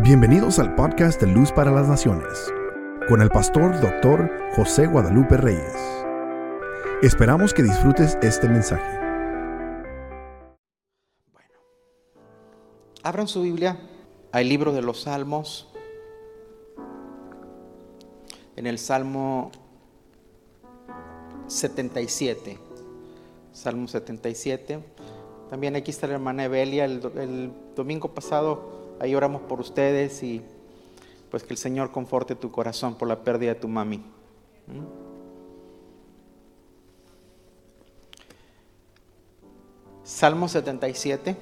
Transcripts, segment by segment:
Bienvenidos al podcast de Luz para las Naciones, con el pastor doctor José Guadalupe Reyes. Esperamos que disfrutes este mensaje. Bueno, abran su Biblia al libro de los Salmos, en el Salmo 77. Salmo 77. También aquí está la hermana Evelia. El, el domingo pasado Ahí oramos por ustedes y pues que el Señor conforte tu corazón por la pérdida de tu mami. ¿Mm? Salmo 77.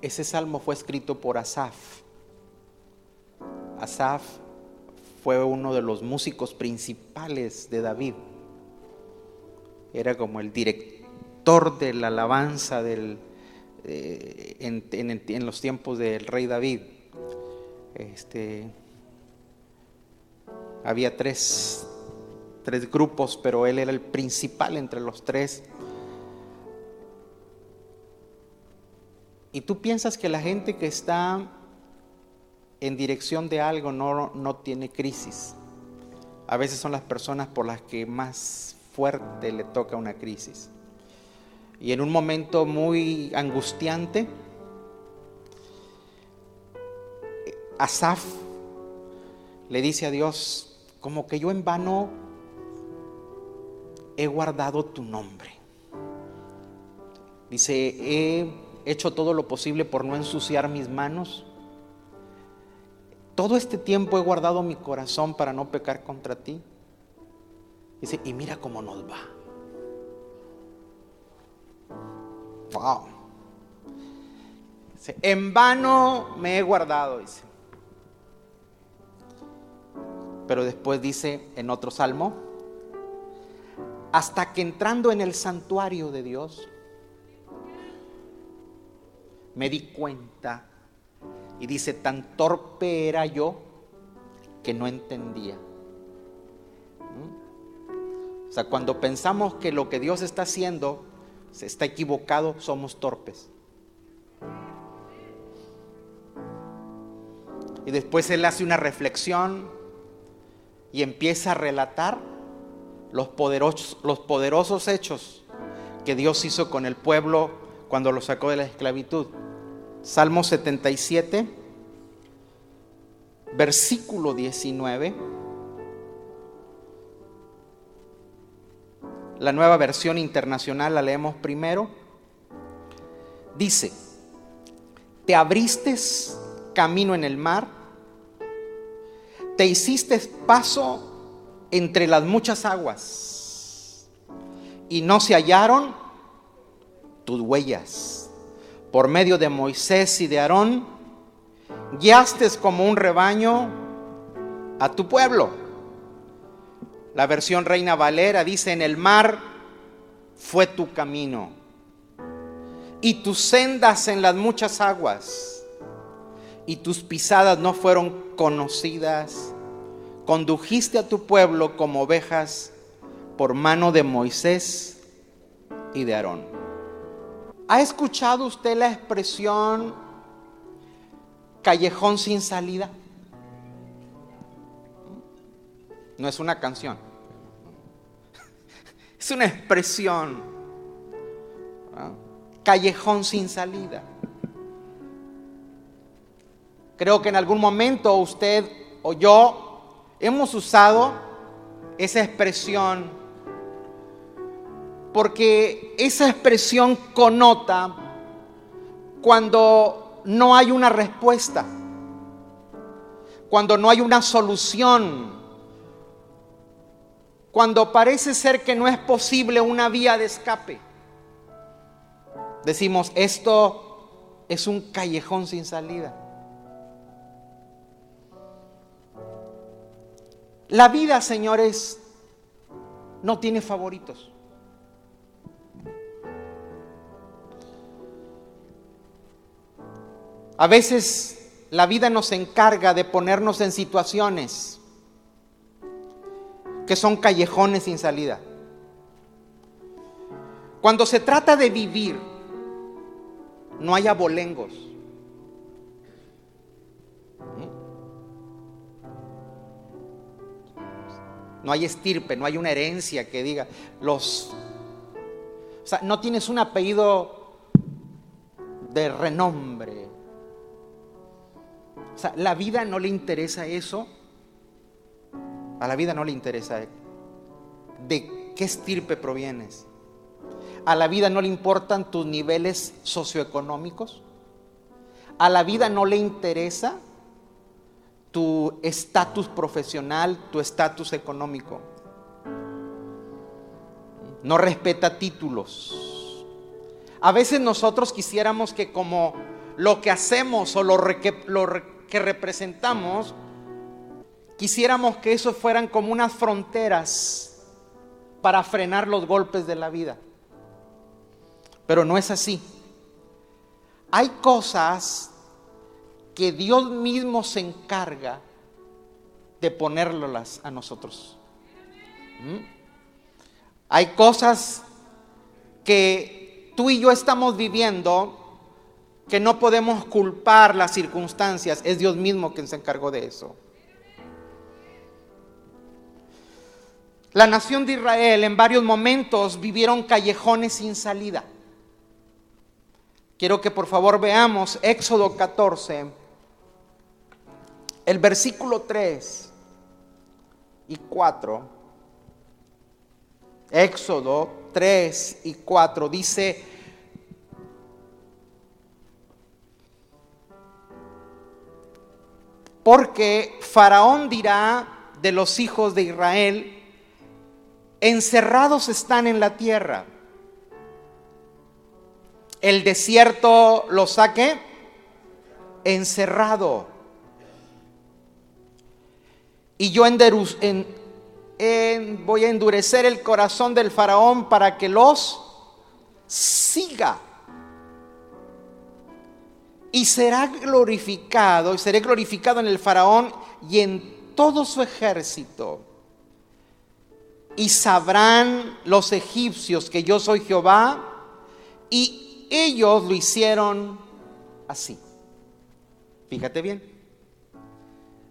Ese salmo fue escrito por Asaf. Asaf fue uno de los músicos principales de David era como el director de la alabanza eh, en, los tiempos del rey David. Este, había tres, tres grupos, pero él era el principal entre los tres. Y tú piensas que la gente que está en dirección de algo no, no tiene crisis. A veces son las personas por las que más fuerte le toca una crisis. Y en un momento muy angustiante, Asaf le dice a Dios, como que yo en vano he guardado tu nombre. Dice, he hecho todo lo posible por no ensuciar mis manos. Todo este tiempo he guardado mi corazón para no pecar contra ti. Dice, y mira cómo nos va. Wow. Dice, en vano me he guardado, dice. Pero después dice en otro salmo, hasta que entrando en el santuario de Dios, me di cuenta y dice, tan torpe era yo que no entendía. O sea, cuando pensamos que lo que Dios está haciendo se está equivocado, somos torpes. Y después él hace una reflexión y empieza a relatar los poderosos, los poderosos hechos que Dios hizo con el pueblo cuando lo sacó de la esclavitud. Salmo 77, versículo 19. La nueva versión internacional la leemos primero. Dice, te abriste camino en el mar, te hiciste paso entre las muchas aguas y no se hallaron tus huellas. Por medio de Moisés y de Aarón, guiaste como un rebaño a tu pueblo la versión Reina Valera dice, en el mar fue tu camino y tus sendas en las muchas aguas y tus pisadas no fueron conocidas. Condujiste a tu pueblo como ovejas por mano de Moisés y de Aarón. ¿Ha escuchado usted la expresión callejón sin salida? No es una canción. Es una expresión. Callejón sin salida. Creo que en algún momento usted o yo hemos usado esa expresión porque esa expresión connota cuando no hay una respuesta, cuando no hay una solución cuando parece ser que no es posible una vía de escape. Decimos, esto es un callejón sin salida. La vida, señores, no tiene favoritos. A veces la vida nos encarga de ponernos en situaciones que son callejones sin salida. Cuando se trata de vivir, no hay abolengos. No hay estirpe, no hay una herencia que diga los... O sea, no tienes un apellido de renombre. O sea, la vida no le interesa eso. A la vida no le interesa de qué estirpe provienes. A la vida no le importan tus niveles socioeconómicos. A la vida no le interesa tu estatus profesional, tu estatus económico. No respeta títulos. A veces nosotros quisiéramos que como lo que hacemos o lo, que representamos, quisiéramos que eso fueran como unas fronteras para frenar los golpes de la vida. Pero no es así. Hay cosas que Dios mismo se encarga de ponerlas a nosotros. ¿Mm? Hay cosas que tú y yo estamos viviendo que no podemos culpar las circunstancias, es Dios mismo quien se encargó de eso. La nación de Israel en varios momentos vivieron callejones sin salida. Quiero que por favor veamos Éxodo 14, el versículo 3 y 4, Éxodo 3 y 4 dice, porque Faraón dirá de los hijos de Israel, encerrados están en la tierra. El desierto los saque encerrado. Y yo voy a endurecer el corazón del faraón para que los siga. Y será glorificado, y seré glorificado en el faraón y en todo su ejército. Y sabrán los egipcios que yo soy Jehová. Y ellos lo hicieron así. Fíjate bien.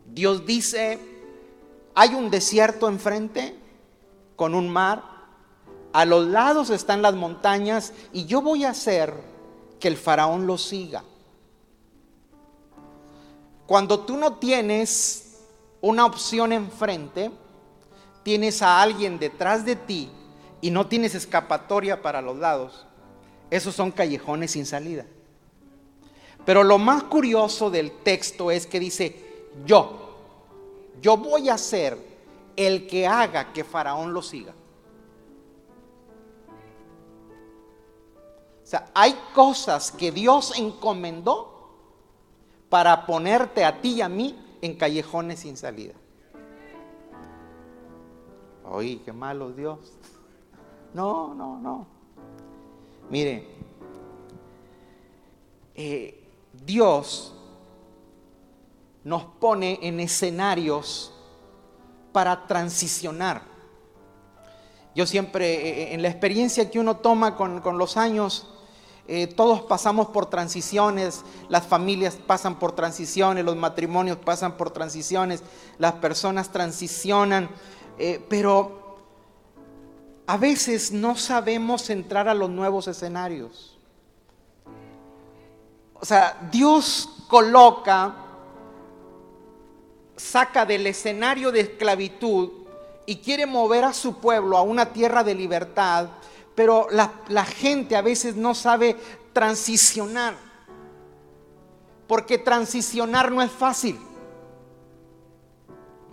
Dios dice, hay un desierto enfrente con un mar, a los lados están las montañas y yo voy a hacer que el faraón lo siga. Cuando tú no tienes una opción enfrente, tienes a alguien detrás de ti y no tienes escapatoria para los lados, esos son callejones sin salida. Pero lo más curioso del texto es que dice, yo, yo voy a ser el que haga que Faraón lo siga. O sea, hay cosas que Dios encomendó para ponerte a ti y a mí en callejones sin salida. Oye, qué malo Dios. No, no, no. Mire, eh, Dios nos pone en escenarios para transicionar. Yo siempre, eh, eh, en la experiencia que uno toma con, los años, todos pasamos por transiciones, las familias pasan por transiciones, los matrimonios pasan por transiciones, las personas transicionan, pero a veces no sabemos entrar a los nuevos escenarios. O sea, Dios coloca saca del escenario de esclavitud y quiere mover a su pueblo a una tierra de libertad, pero la, gente a veces no sabe transicionar, porque transicionar no es fácil.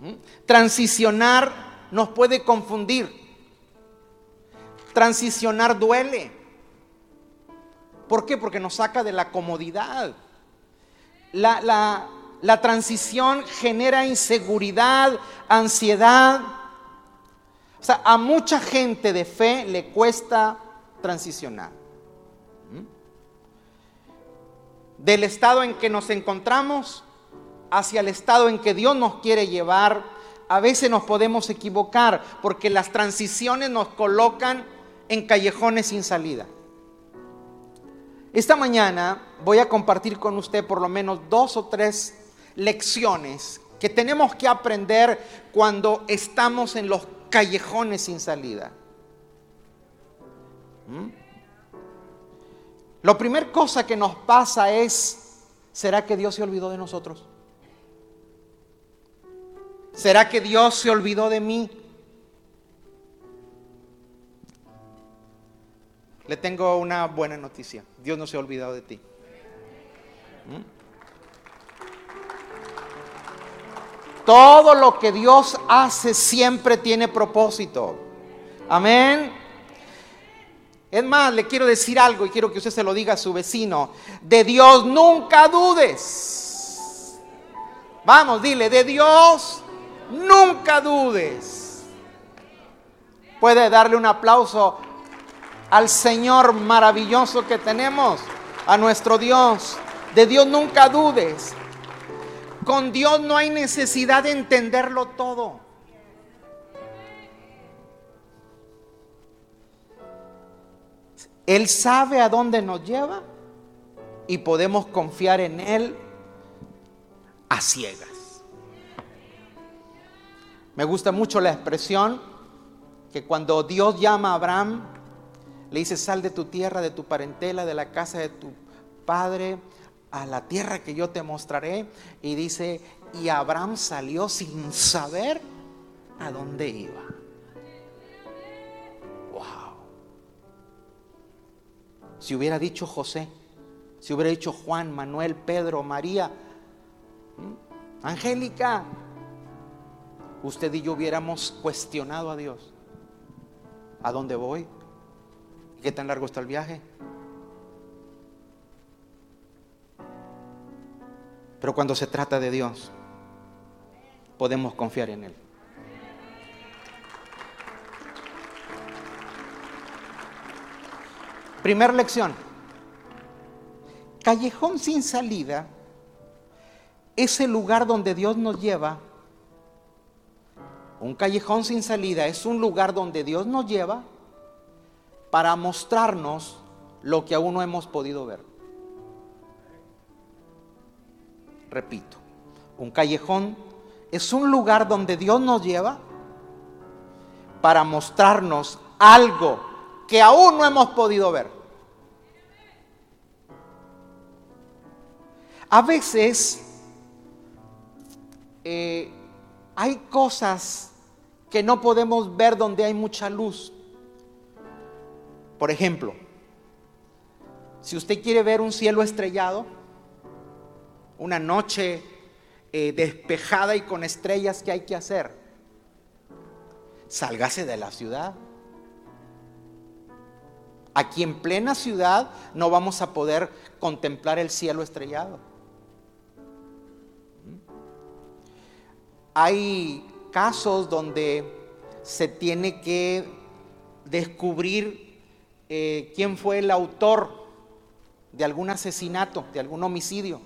¿Mm? Transicionar nos puede confundir. Transicionar duele. ¿Por qué? Porque nos saca de la comodidad. La, la, transición genera inseguridad, ansiedad. O sea, a mucha gente de fe le cuesta transicionar. ¿Mm? Del estado en que nos encontramos hacia el estado en que Dios nos quiere llevar, a veces nos podemos equivocar porque las transiciones nos colocan en callejones sin salida. Esta mañana voy a compartir con usted por lo menos dos o tres lecciones que tenemos que aprender cuando estamos en los callejones sin salida. ¿Mm? Lo primera cosa que nos pasa es, ¿será que Dios se olvidó de nosotros? ¿Será que Dios se olvidó de mí? Le tengo una buena noticia. Dios no se ha olvidado de ti. ¿Mm? Todo lo que Dios hace siempre tiene propósito. Amén. Es más, le quiero decir algo y quiero que usted se lo diga a su vecino. De Dios nunca dudes. Vamos, dile, de Dios nunca dudes. Puede darle un aplauso al Señor maravilloso que tenemos, a nuestro Dios. De Dios nunca dudes. Con Dios no hay necesidad de entenderlo todo. Él sabe a dónde nos lleva y podemos confiar en Él a ciegas. Me gusta mucho la expresión que cuando Dios llama a Abraham, le dice, sal de tu tierra, de tu parentela, de la casa de tu padre, a la tierra que yo te mostraré. Y dice, y Abraham salió sin saber a dónde iba. Wow. Si hubiera dicho José, si hubiera dicho Juan, Manuel, Pedro, María, Angélica, usted y yo hubiéramos cuestionado a Dios. ¿A dónde voy? ¿Qué tan largo está el viaje? Pero cuando se trata de Dios, podemos confiar en Él. Primer lección. Callejón sin salida es el lugar donde Dios nos lleva. Un callejón sin salida es un lugar donde Dios nos lleva para mostrarnos lo que aún no hemos podido ver. Repito, un callejón es un lugar donde Dios nos lleva para mostrarnos algo que aún no hemos podido ver. A veces eh, hay cosas que no podemos ver donde hay mucha luz. Por ejemplo, si usted quiere ver un cielo estrellado, una noche eh, despejada y con estrellas, ¿qué hay que hacer? Sálgase de la ciudad. Aquí en plena ciudad no vamos a poder contemplar el cielo estrellado. Hay casos donde se tiene que descubrir eh, quién fue el autor de algún asesinato, de algún homicidio.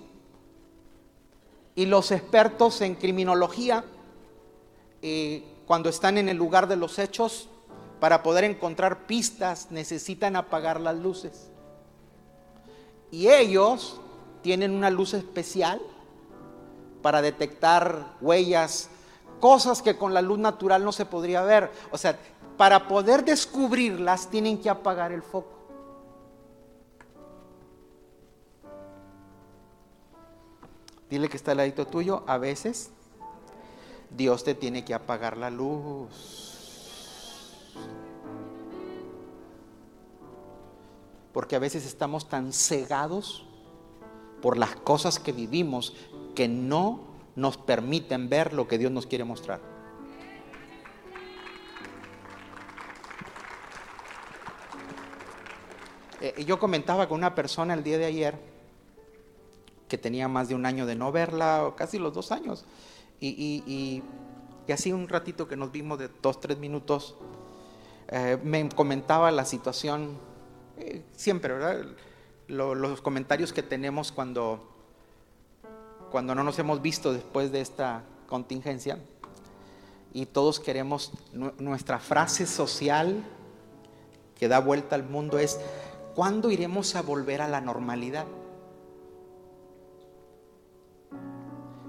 Y los expertos en criminología, eh, cuando están en el lugar de los hechos, para poder encontrar pistas necesitan apagar las luces. Y ellos tienen una luz especial para detectar huellas, cosas que con la luz natural no se podría ver. O sea, para poder descubrirlas tienen que apagar el foco. Dile que está al ladito tuyo, a veces Dios te tiene que apagar la luz. Porque a veces estamos tan cegados por las cosas que vivimos que no nos permiten ver lo que Dios nos quiere mostrar. Eh, yo comentaba con una persona el día de ayer que tenía más de un año de no verla, o casi los dos años, y, y, así un ratito que nos vimos de dos, tres minutos, eh, me comentaba la situación, eh, siempre, ¿verdad? los comentarios que tenemos cuando, cuando no nos hemos visto después de esta contingencia, y todos queremos nuestra frase social que da vuelta al mundo es, ¿cuándo iremos a volver a la normalidad?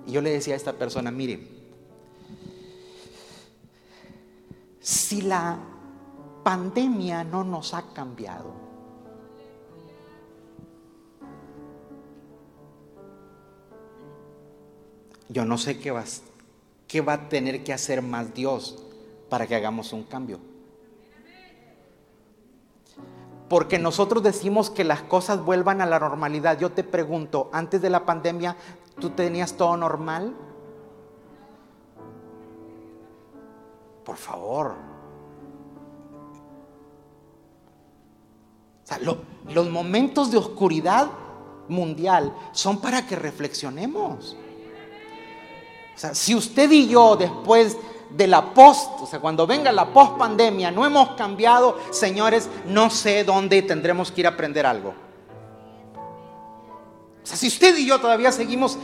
Y yo le decía a esta persona, mire, si la pandemia no nos ha cambiado, yo no sé qué va, qué va a tener que hacer más Dios para que hagamos un cambio. Porque nosotros decimos que las cosas vuelvan a la normalidad. Yo te pregunto, antes de la pandemia, ¿tú tenías todo normal? Por favor. los momentos de oscuridad mundial son para que reflexionemos. O sea, si usted y yo después de la post, o sea, cuando venga la post pandemia, no hemos cambiado, señores, no sé dónde tendremos que ir a aprender algo. O sea, si usted y yo todavía seguimos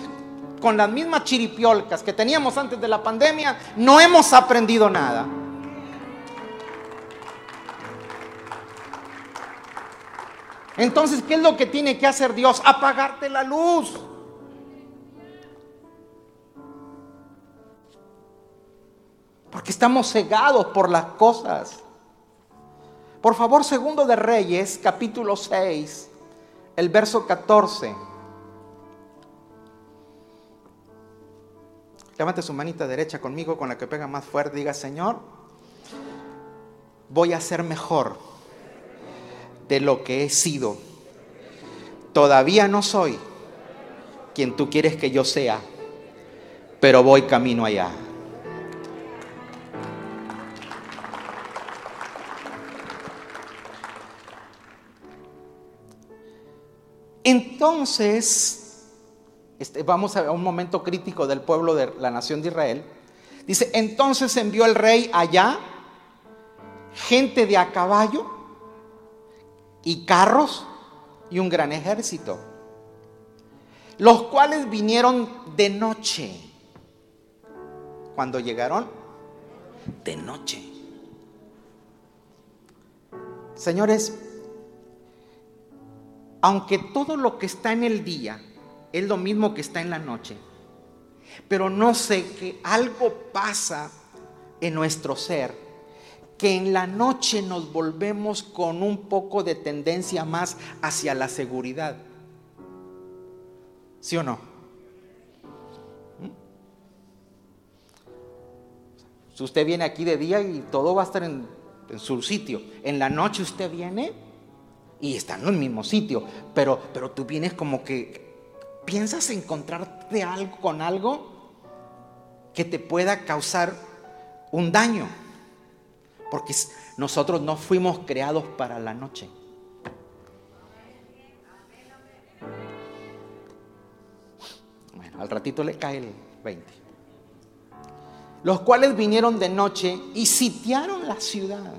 con las mismas chiripiolcas que teníamos antes de la pandemia, no hemos aprendido nada. Entonces, ¿qué es lo que tiene que hacer Dios? Apagarte la luz. Porque estamos cegados por las cosas. Por favor, segundo de Reyes, capítulo 6, el verso 14. Levante su manita derecha conmigo con la que pega más fuerte. Diga, Señor, voy a ser mejor de lo que he sido. Todavía no soy quien tú quieres que yo sea, pero voy camino allá. Entonces, este, vamos a un momento crítico del pueblo de la nación de Israel. Dice, entonces envió el rey allá gente de a caballo y carros y un gran ejército, los cuales vinieron de noche. Cuando llegaron, de noche. Señores, aunque todo lo que está en el día es lo mismo que está en la noche, pero no sé que algo pasa en nuestro ser, que en la noche nos volvemos con un poco de tendencia más hacia la seguridad. ¿Sí o no? ¿Mm? Si usted viene aquí de día y todo va a estar en, en su sitio, en la noche usted viene y están en el mismo sitio, pero, pero tú vienes como que piensas encontrarte algo con algo que te pueda causar un daño, porque nosotros no fuimos creados para la noche. Bueno, al ratito le cae el 20. Los cuales vinieron de noche y sitiaron la ciudad.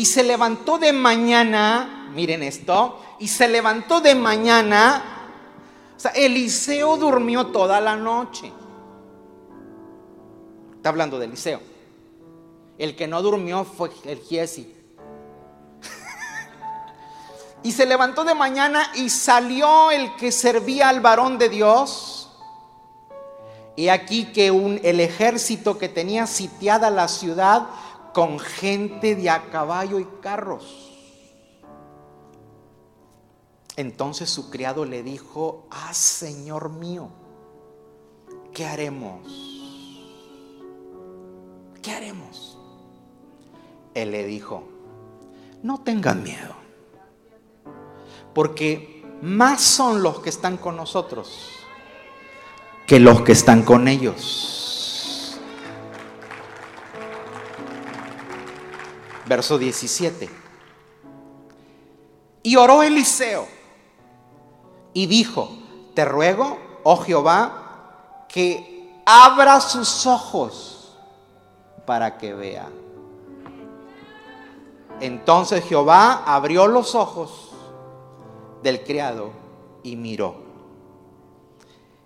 Y se levantó de mañana, miren esto, y se levantó de mañana. O sea, Eliseo durmió toda la noche. Está hablando de Eliseo. El que no durmió fue el Giesi. y se levantó de mañana y salió el que servía al varón de Dios. Y aquí que un, el ejército que tenía sitiada la ciudad con gente de a caballo y carros. Entonces su criado le dijo, ah, Señor mío, ¿qué haremos? ¿Qué haremos? Él le dijo, no tengan miedo, porque más son los que están con nosotros que los que están con ellos. Verso 17. Y oró Eliseo y dijo, te ruego, oh Jehová, que abra sus ojos para que vea. Entonces Jehová abrió los ojos del criado y miró.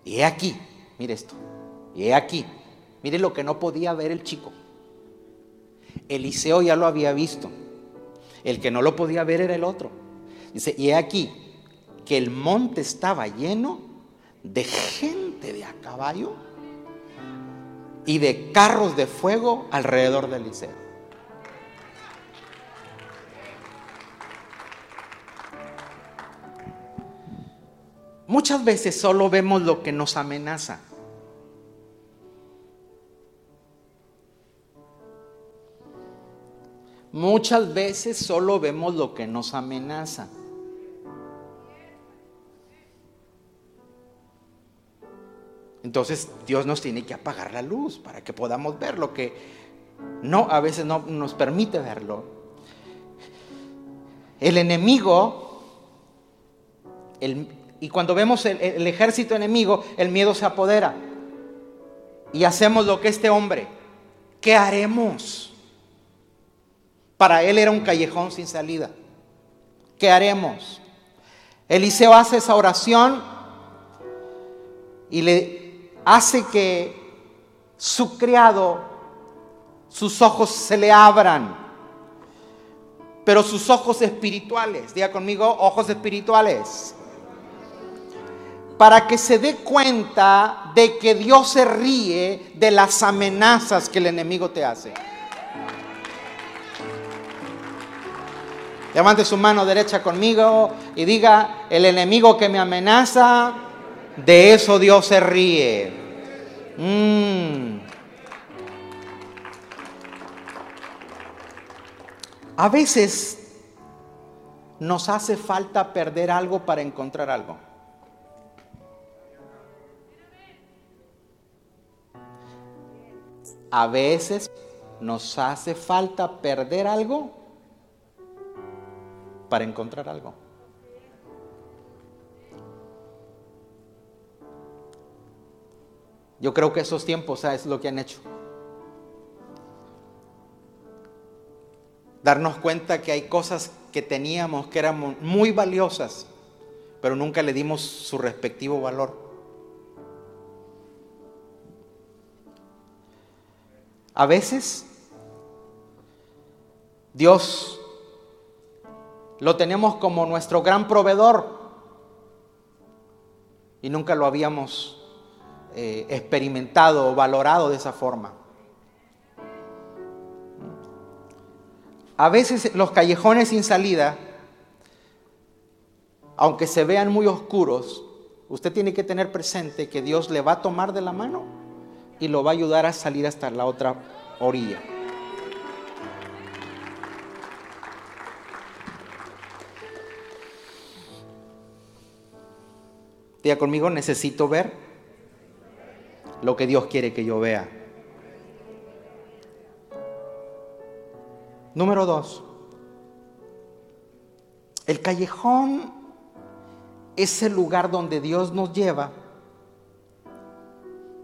Y he aquí, mire esto, y he aquí, mire lo que no podía ver el chico. Eliseo ya lo había visto. El que no lo podía ver era el otro. Dice, y he aquí que el monte estaba lleno de gente de a caballo y de carros de fuego alrededor de Eliseo. Muchas veces solo vemos lo que nos amenaza. Muchas veces solo vemos lo que nos amenaza. Entonces Dios nos tiene que apagar la luz para que podamos ver lo que no a veces no nos permite verlo. El enemigo, y cuando vemos el, el ejército enemigo, el miedo se apodera. Y hacemos lo que este hombre. ¿Qué haremos? Para él era un callejón sin salida. ¿Qué haremos? Eliseo hace esa oración y le hace que su criado, sus ojos se le abran. Pero sus ojos espirituales, diga conmigo, ojos espirituales. Para que se dé cuenta de que Dios se ríe de las amenazas que el enemigo te hace. Levante su mano derecha conmigo y diga, el enemigo que me amenaza, de eso Dios se ríe. Mm. A veces nos hace falta perder algo para encontrar algo. A veces nos hace falta perder algo para encontrar algo. Yo creo que esos tiempos es lo que han hecho. Darnos cuenta que hay cosas que teníamos que eran muy valiosas, pero nunca le dimos su respectivo valor. A veces Dios lo tenemos como nuestro gran proveedor y nunca lo habíamos eh, experimentado o valorado de esa forma. A veces los callejones sin salida, aunque se vean muy oscuros, usted tiene que tener presente que Dios le va a tomar de la mano y lo va a ayudar a salir hasta la otra orilla. Conmigo, necesito ver lo que Dios quiere que yo vea. Número dos, el callejón es el lugar donde Dios nos lleva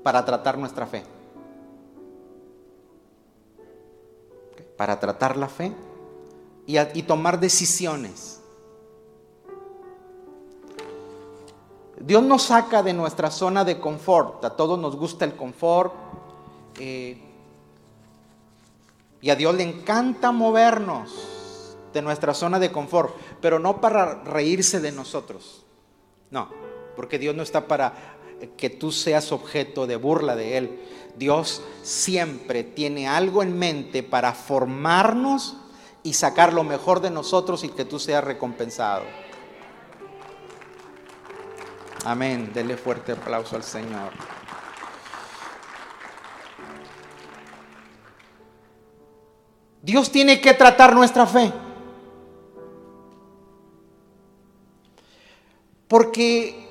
para tratar nuestra fe. Para tratar la fe y tomar decisiones. Dios nos saca de nuestra zona de confort. A todos nos gusta el confort. Eh, y a Dios le encanta movernos de nuestra zona de confort, pero no para reírse de nosotros. No, porque Dios no está para que tú seas objeto de burla de Él. Dios siempre tiene algo en mente para formarnos y sacar lo mejor de nosotros y que tú seas recompensado. Amén. Dele fuerte aplauso al Señor. Dios tiene que tratar nuestra fe. Porque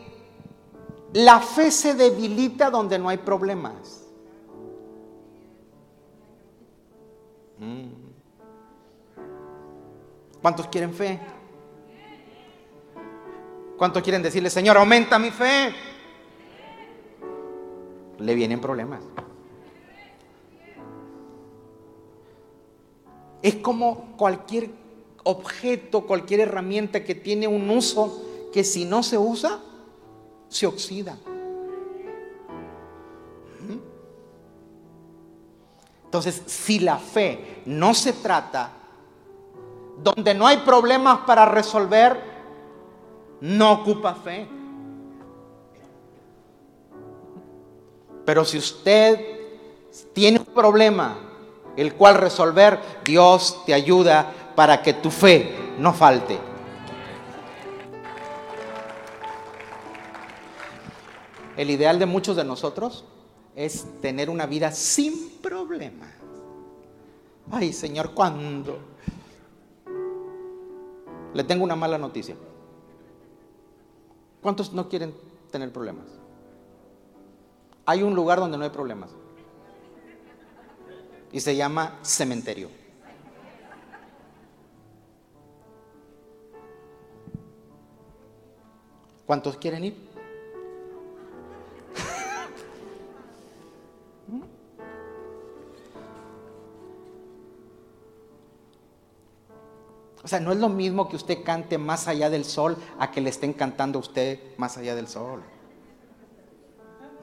la fe se debilita donde no hay problemas. Mm. ¿Cuántos quieren fe? ¿Cuántos quieren decirle, Señor, aumenta mi fe? Le vienen problemas. Es como cualquier objeto, cualquier herramienta que tiene un uso que si no se usa, se oxida. Entonces, si la fe no se trata donde no hay problemas para resolver, no ocupa fe. Pero si usted tiene un problema el cual resolver, Dios te ayuda para que tu fe no falte. El ideal de muchos de nosotros es tener una vida sin problemas. Ay, Señor, ¿cuándo? Le tengo una mala noticia. ¿Cuántos no quieren tener problemas? Hay un lugar donde no hay problemas. Y se llama cementerio. ¿Cuántos quieren ir? O sea, no es lo mismo que usted cante más allá del sol a que le estén cantando a usted más allá del sol.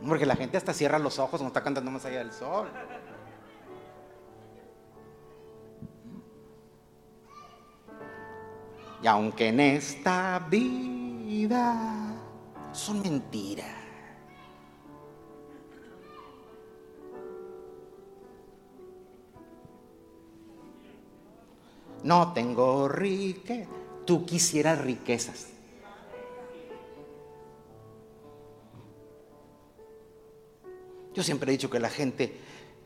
Porque la gente hasta cierra los ojos cuando está cantando más allá del sol. Y aunque en esta vida son mentiras. No tengo riqueza. Tú quisieras riquezas. Yo siempre he dicho que la gente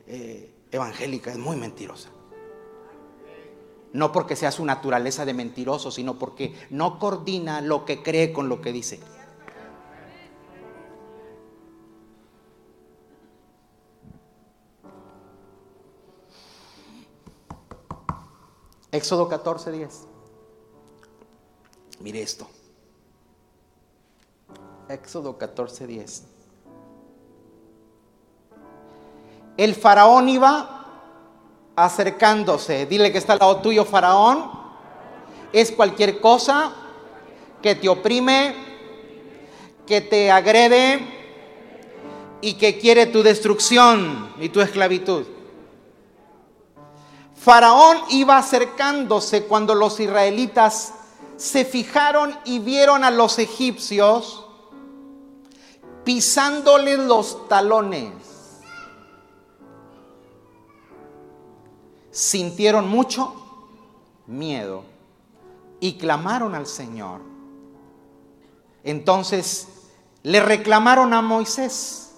eh, evangélica es muy mentirosa. No porque sea su naturaleza de mentiroso, sino porque no coordina lo que cree con lo que dice. Éxodo 14, 10. Mire esto. Éxodo 14, 10. El faraón iba acercándose. Dile que está al lado tuyo, faraón. Es cualquier cosa que te oprime, que te agrede y que quiere tu destrucción y tu esclavitud. Faraón iba acercándose cuando los israelitas se fijaron y vieron a los egipcios pisándoles los talones. Sintieron mucho miedo y clamaron al Señor. Entonces le reclamaron a Moisés,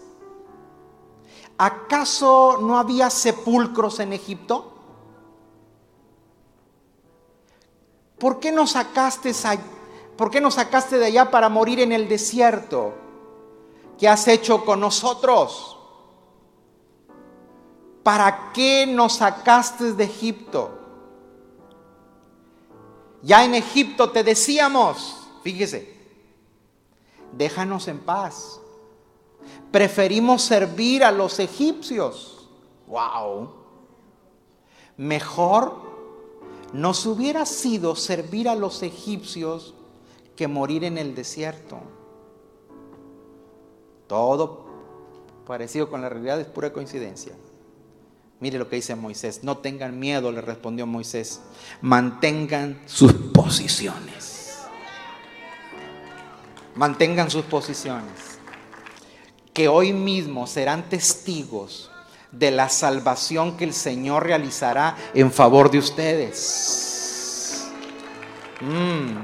¿acaso no había sepulcros en Egipto? ¿Por qué nos sacaste, de allá para morir en el desierto? ¿Qué has hecho con nosotros? ¿Para qué nos sacaste de Egipto? Ya en Egipto te decíamos, fíjese, déjanos en paz. Preferimos servir a los egipcios. Wow. Mejor nos hubiera sido servir a los egipcios que morir en el desierto. Todo parecido con la realidad es pura coincidencia. Mire lo que dice Moisés. No tengan miedo, le respondió Moisés. Mantengan sus posiciones. Mantengan sus posiciones. Que hoy mismo serán testigos de la salvación que el Señor realizará en favor de ustedes. Mm.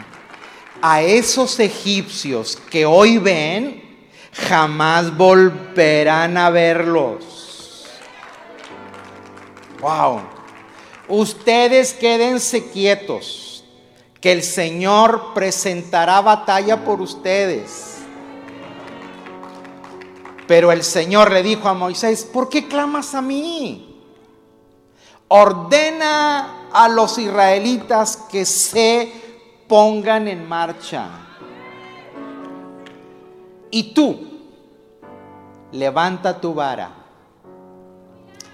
A esos egipcios que hoy ven, jamás volverán a verlos. Wow. Ustedes quédense quietos, que el Señor presentará batalla por ustedes. Pero el Señor le dijo a Moisés, ¿por qué clamas a mí? Ordena a los israelitas que se pongan en marcha. Y tú, levanta tu vara,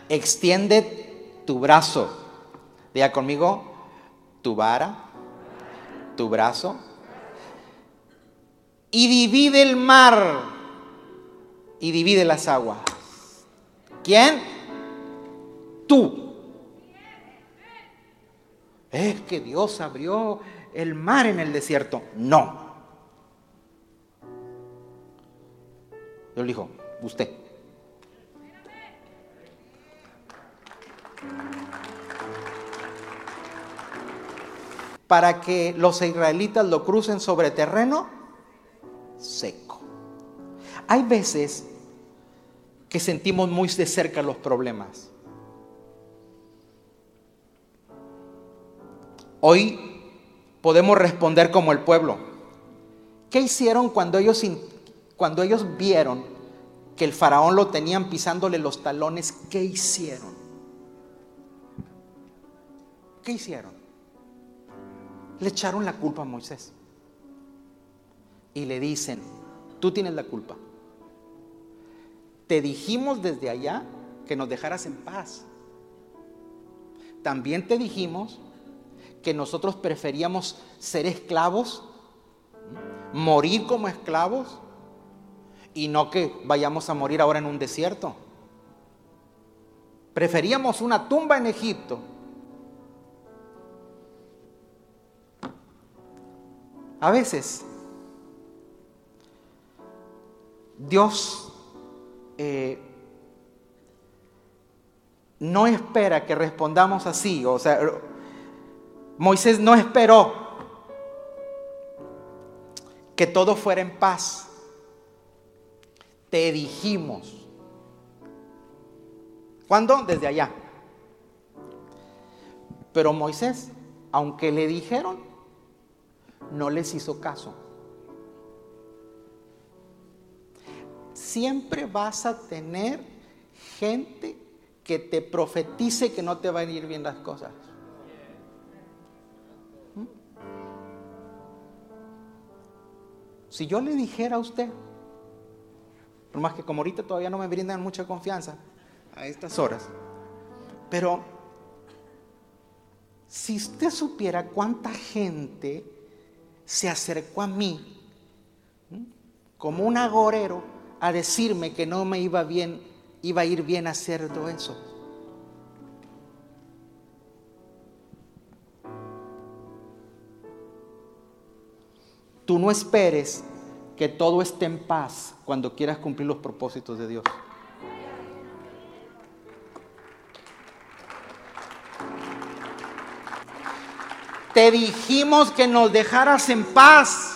extiende tu brazo. Diga conmigo, tu vara, tu brazo, y divide el mar y divide las aguas. ¿Quién? Tú. es que Dios abrió el mar en el desierto. No. Yo le dijo, usted. Para que los israelitas lo crucen sobre terreno seco. Hay veces que sentimos muy de cerca los problemas. Hoy podemos responder como el pueblo. ¿Qué hicieron cuando ellos, cuando ellos vieron que el faraón lo tenían pisándole los talones? ¿Qué hicieron? ¿Qué hicieron? Le echaron la culpa a Moisés. Y le dicen, tú tienes la culpa. Te dijimos desde allá que nos dejaras en paz. También te dijimos que nosotros preferíamos ser esclavos, morir como esclavos, y no que vayamos a morir ahora en un desierto. Preferíamos una tumba en Egipto. A veces Dios eh, no espera que respondamos así. O sea, Moisés no esperó que todo fuera en paz. Te dijimos. ¿Cuándo? Desde allá. Pero Moisés, aunque le dijeron, no les hizo caso. Siempre vas a tener gente que te profetice que no te van a ir bien las cosas. ¿Mm? Si yo le dijera a usted, por más que como ahorita todavía no me brindan mucha confianza a estas horas, pero si usted supiera cuánta gente se acercó a mí como un agorero, a decirme que no me iba bien, iba a ir bien hacer todo eso. Tú no esperes que todo esté en paz cuando quieras cumplir los propósitos de Dios. Te dijimos que nos dejaras en paz.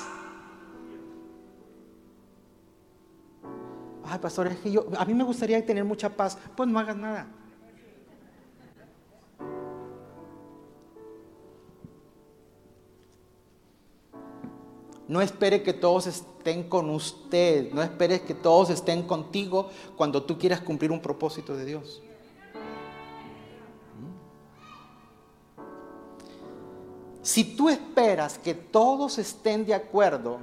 Ay pastor, es que yo, a mí me gustaría tener mucha paz, pues no hagas nada. No espere que todos estén con usted, no espere que todos estén contigo cuando tú quieras cumplir un propósito de Dios. Si tú esperas que todos estén de acuerdo,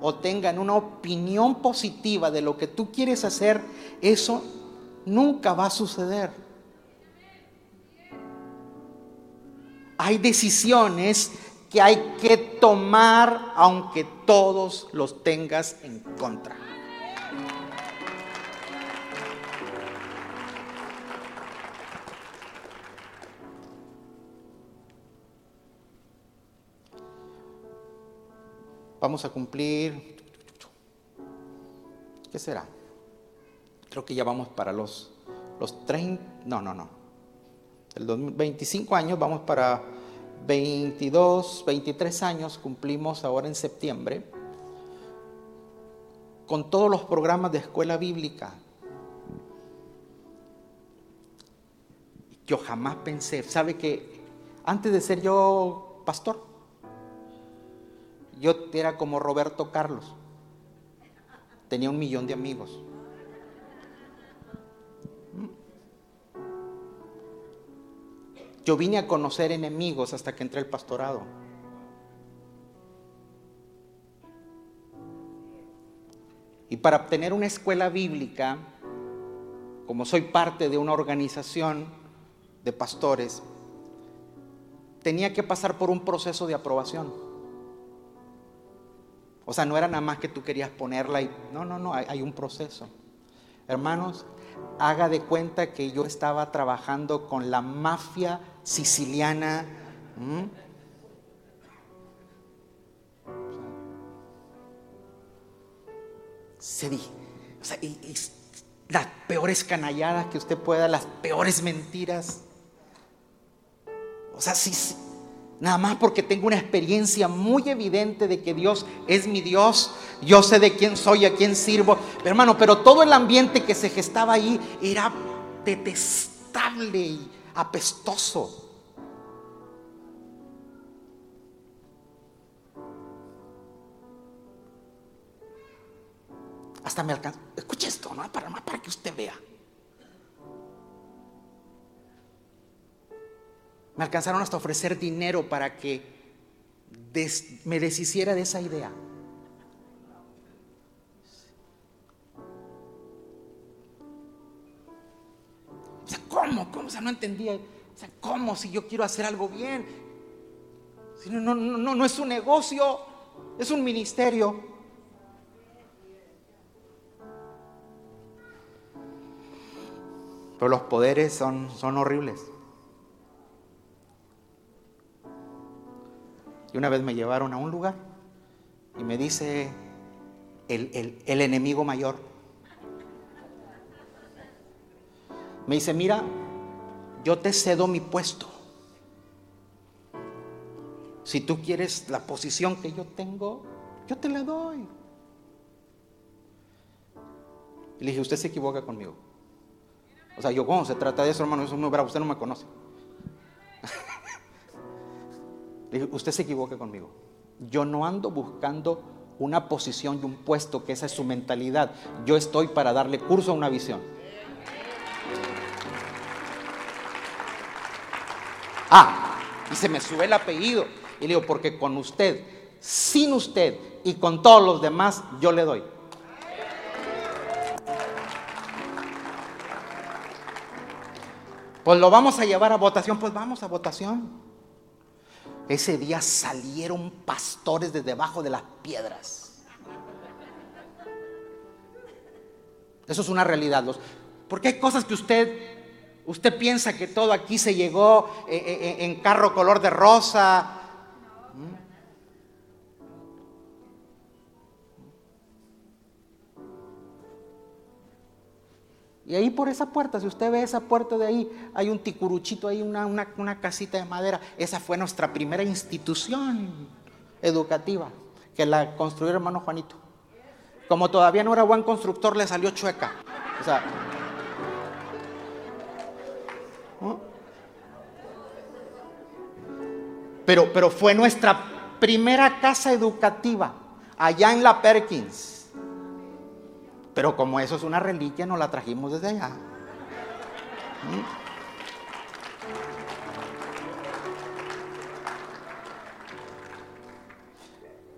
o tengan una opinión positiva de lo que tú quieres hacer, eso nunca va a suceder. Hay decisiones que hay que tomar aunque todos los tengas en contra. Vamos a cumplir, ¿qué será? Creo que ya vamos para los, los 30, no, no, no. El 25 años, vamos para 22, 23 años, cumplimos ahora en septiembre, con todos los programas de escuela bíblica. Yo jamás pensé, ¿sabe que antes de ser yo pastor, yo era como Roberto Carlos. Tenía un millón de amigos. Yo vine a conocer enemigos hasta que entré al pastorado. Y para obtener una escuela bíblica, como soy parte de una organización de pastores, tenía que pasar por un proceso de aprobación. O sea, no era nada más que tú querías ponerla y... No, no, no, hay, un proceso. Hermanos, haga de cuenta que yo estaba trabajando con la mafia siciliana ¿Mm? Se di, o sea, y, y las peores canalladas que usted pueda, las peores mentiras. O sea, sí, sí, nada más porque tengo una experiencia muy evidente de que Dios es mi Dios, yo sé de quién soy, a quién sirvo. Pero hermano, pero todo el ambiente que se gestaba ahí era detestable y apestoso. Hasta me alcanzó. Escuche esto, ¿no? Para, para que usted vea. Me alcanzaron hasta ofrecer dinero para que me deshiciera de esa idea. O sea, ¿cómo? ¿Cómo? O sea, no entendía. O sea, ¿cómo si yo quiero hacer algo bien? Si no, no, no, no es un negocio, es un ministerio. Pero los poderes son, son horribles. Una vez me llevaron a un lugar y me dice el, el, el enemigo mayor. Me dice, mira, yo te cedo mi puesto. Si tú quieres la posición que yo tengo, yo te la doy. Y le dije, usted se equivoca conmigo. O sea, yo, ¿cómo se trata de eso, hermano? Eso es muy bravo, usted no me conoce. Usted se equivoca conmigo. Yo no ando buscando una posición y un puesto, que esa es su mentalidad. Yo estoy para darle curso a una visión. Ah, y se me sube el apellido. Y le digo, porque con usted, sin usted y con todos los demás, yo le doy. Pues lo vamos a llevar a votación, pues vamos a votación. Ese día salieron pastores de debajo de las piedras. Eso es una realidad. Porque hay cosas que usted, usted piensa que todo aquí se llegó eh, eh, eh, en carro color de rosa. Y ahí por esa puerta, si usted ve esa puerta de ahí, hay un ticuruchito ahí, una, una, casita de madera. Esa fue nuestra primera institución educativa, que la construyó el hermano Juanito. Como todavía no era buen constructor, le salió chueca. O sea, pero, pero fue nuestra primera casa educativa, allá en la Perkins. Pero como eso es una reliquia, no la trajimos desde allá. ¿Mm?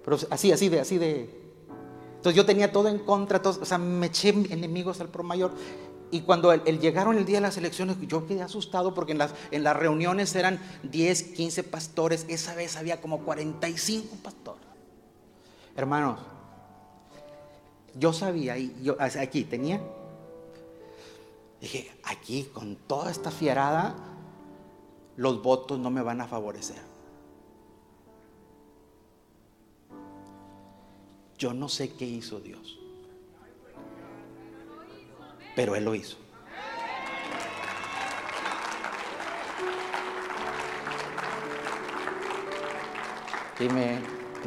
Pero así, así de, así de. Entonces yo tenía todo en contra, o sea, me eché enemigos al pro mayor. Y cuando el, llegaron el día de las elecciones, yo quedé asustado porque en las, en las reuniones eran 10, 15 pastores. Esa vez había como 45 pastores. Hermanos, yo sabía, y yo aquí tenía, dije, aquí con toda esta fierada, los votos no me van a favorecer. Yo no sé qué hizo Dios, pero Él lo hizo. Y me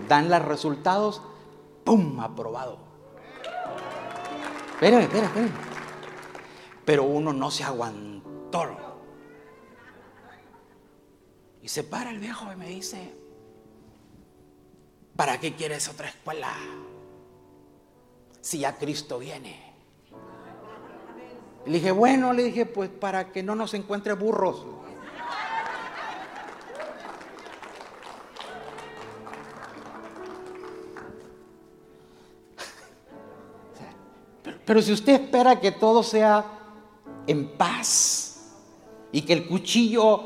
dan los resultados, ¡pum! Aprobado. Espérame, espérame, espérame. Pero uno no se aguantó. Y se para el viejo y me dice, ¿para qué quieres otra escuela? Si ya Cristo viene. le dije, bueno, le dije, pues para que no nos encuentre burros. Pero si usted espera que todo sea en paz y que el cuchillo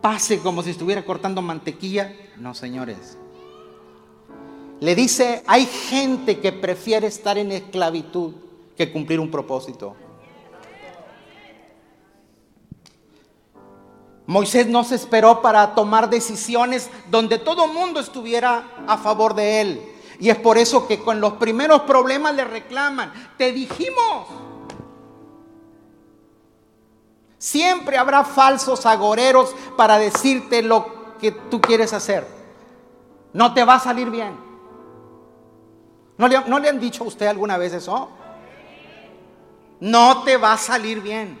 pase como si estuviera cortando mantequilla, no, señores. Le dice, hay gente que prefiere estar en esclavitud que cumplir un propósito. Moisés no se esperó para tomar decisiones donde todo el mundo estuviera a favor de él. Y es por eso que con los primeros problemas le reclaman, te dijimos. Siempre habrá falsos agoreros para decirte lo que tú quieres hacer. No te va a salir bien. ¿No le, ¿No le, han dicho a usted alguna vez eso? No te va a salir bien.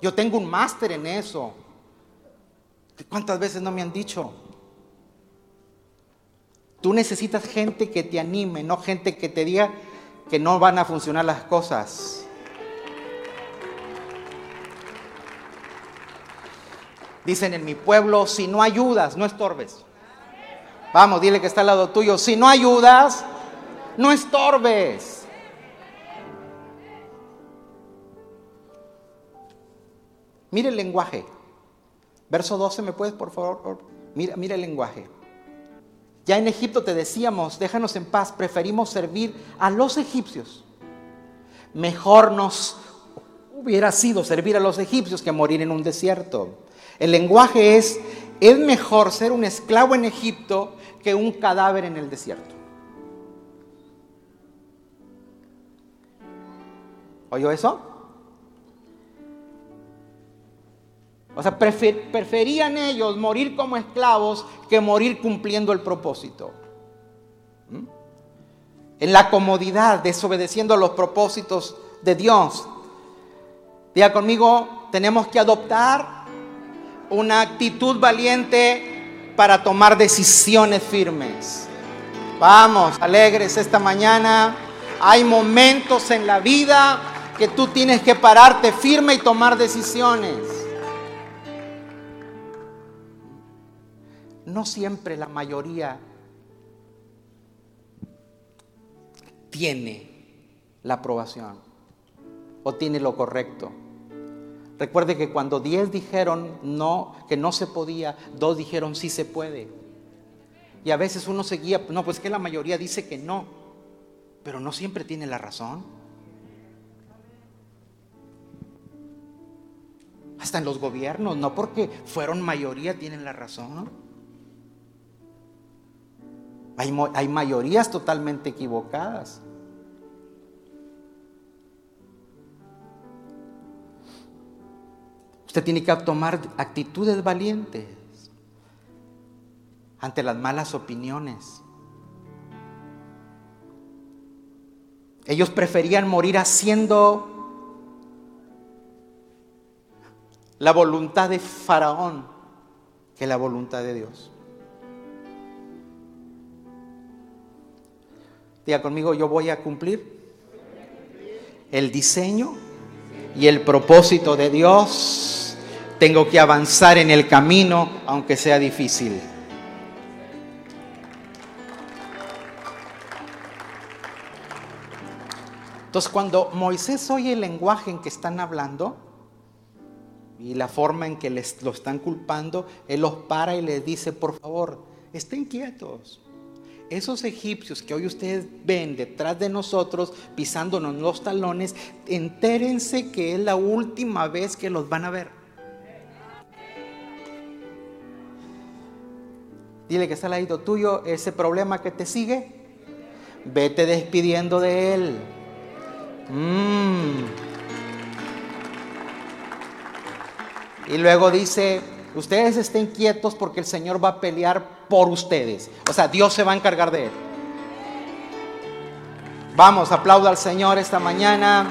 Yo tengo un máster en eso. ¿Cuántas veces no me han dicho? Tú necesitas gente que te anime, no gente que te diga que no van a funcionar las cosas. Dicen en mi pueblo, si no ayudas, no estorbes. Vamos, dile que está al lado tuyo, si no ayudas, no estorbes. Mire el lenguaje. Verso 12, ¿me puedes, por favor? Mira, mira el lenguaje. Ya en Egipto te decíamos, déjanos en paz, preferimos servir a los egipcios. Mejor nos hubiera sido servir a los egipcios que morir en un desierto. El lenguaje es, es mejor ser un esclavo en Egipto que un cadáver en el desierto. ¿Oyó eso? O sea, preferían ellos morir como esclavos que morir cumpliendo el propósito. ¿Mm? En la comodidad, desobedeciendo los propósitos de Dios. Diga conmigo, tenemos que adoptar una actitud valiente para tomar decisiones firmes. Vamos, alegres esta mañana. Hay momentos en la vida que tú tienes que pararte firme y tomar decisiones. No siempre la mayoría tiene la aprobación o tiene lo correcto. Recuerde que cuando diez dijeron no, que no se podía, dos dijeron sí se puede. Y a veces uno seguía, no, pues que la mayoría dice que no, pero no siempre tiene la razón. Hasta en los gobiernos, no porque fueron mayoría tienen la razón. Hay, mayorías totalmente equivocadas. Usted tiene que tomar actitudes valientes ante las malas opiniones. Ellos preferían morir haciendo la voluntad de Faraón que la voluntad de Dios. Conmigo, yo voy a cumplir el diseño y el propósito de Dios. Tengo que avanzar en el camino, aunque sea difícil. Entonces, cuando Moisés oye el lenguaje en que están hablando y la forma en que les lo están culpando, él los para y les dice, por favor, estén quietos esos egipcios que hoy ustedes ven detrás de nosotros pisándonos los talones, entérense que es la última vez que los van a ver. Dile que está al lado tuyo ese problema que te sigue. Vete despidiendo de él. Mm. Y luego dice, ustedes estén quietos porque el Señor va a pelear por ustedes. O sea, Dios se va a encargar de él. Vamos, aplauda al Señor esta mañana.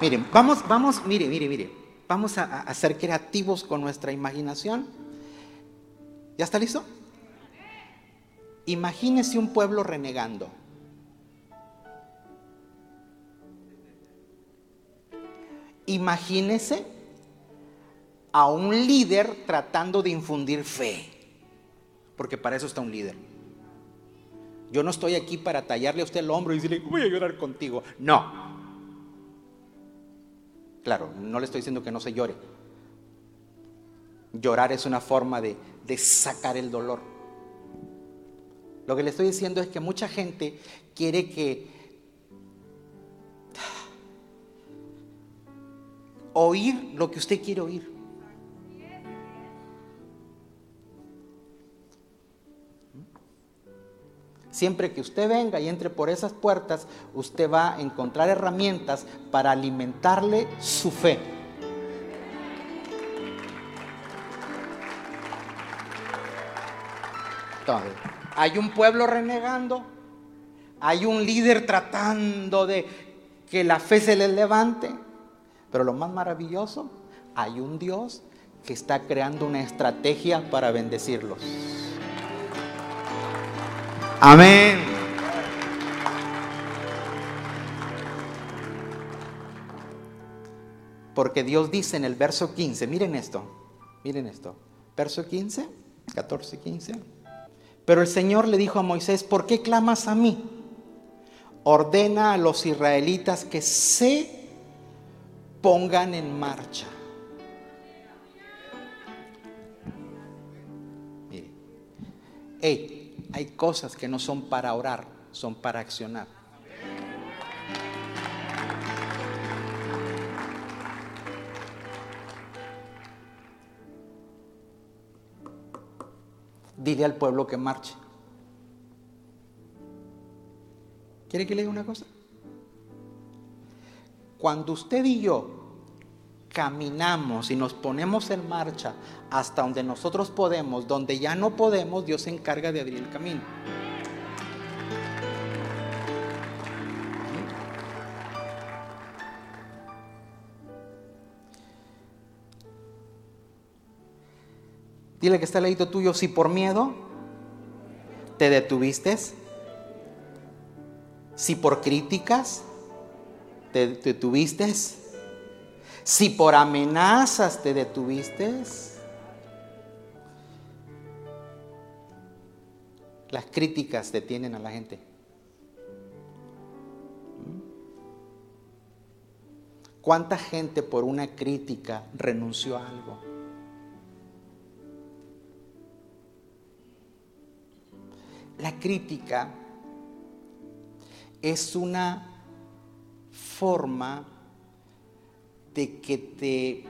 Miren, vamos, vamos, mire, mire, mire. Vamos a, a ser creativos con nuestra imaginación. ¿Ya está listo? Imagínese un pueblo renegando. Imagínese a un líder tratando de infundir fe. Porque para eso está un líder. Yo no estoy aquí para tallarle a usted el hombro y decirle, voy a llorar contigo. No. Claro, no le estoy diciendo que no se llore. Llorar es una forma de, de sacar el dolor. Lo que le estoy diciendo es que mucha gente quiere que oír lo que usted quiere oír. Siempre que usted venga y entre por esas puertas, usted va a encontrar herramientas para alimentarle su fe. Hay un pueblo renegando, hay un líder tratando de que la fe se les levante, pero lo más maravilloso, hay un Dios que está creando una estrategia para bendecirlos. Amén. Porque Dios dice en el verso 15, miren esto, miren esto, verso 15, 14, 15. Pero el Señor le dijo a Moisés, ¿por qué clamas a mí? Ordena a los israelitas que se pongan en marcha. Mire, hey, hay cosas que no son para orar, son para accionar. Dile al pueblo que marche. ¿Quiere que le diga una cosa? Cuando usted y yo caminamos y nos ponemos en marcha hasta donde nosotros podemos, donde ya no podemos, Dios se encarga de abrir el camino. Dile que está al ladito tuyo, si por miedo te detuviste, si por críticas te detuviste, si por amenazas te detuviste, las críticas detienen a la gente. ¿Cuánta gente por una crítica renunció a algo? La crítica es una forma de que te...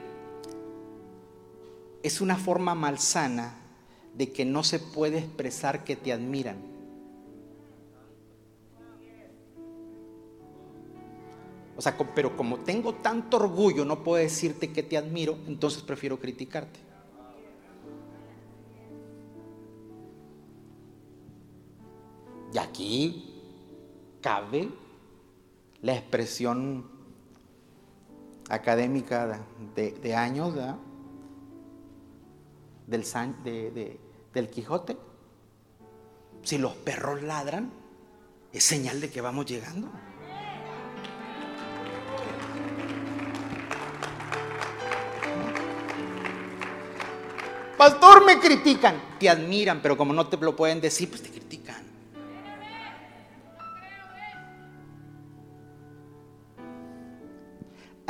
Es una forma malsana de que no se puede expresar que te admiran. O sea, pero como tengo tanto orgullo, no puedo decirte que te admiro, entonces prefiero criticarte. Y aquí cabe la expresión académica de, años del, del Quijote. Si los perros ladran, es señal de que vamos llegando. Pastor, me critican. Te admiran, pero como no te lo pueden decir, pues te critican.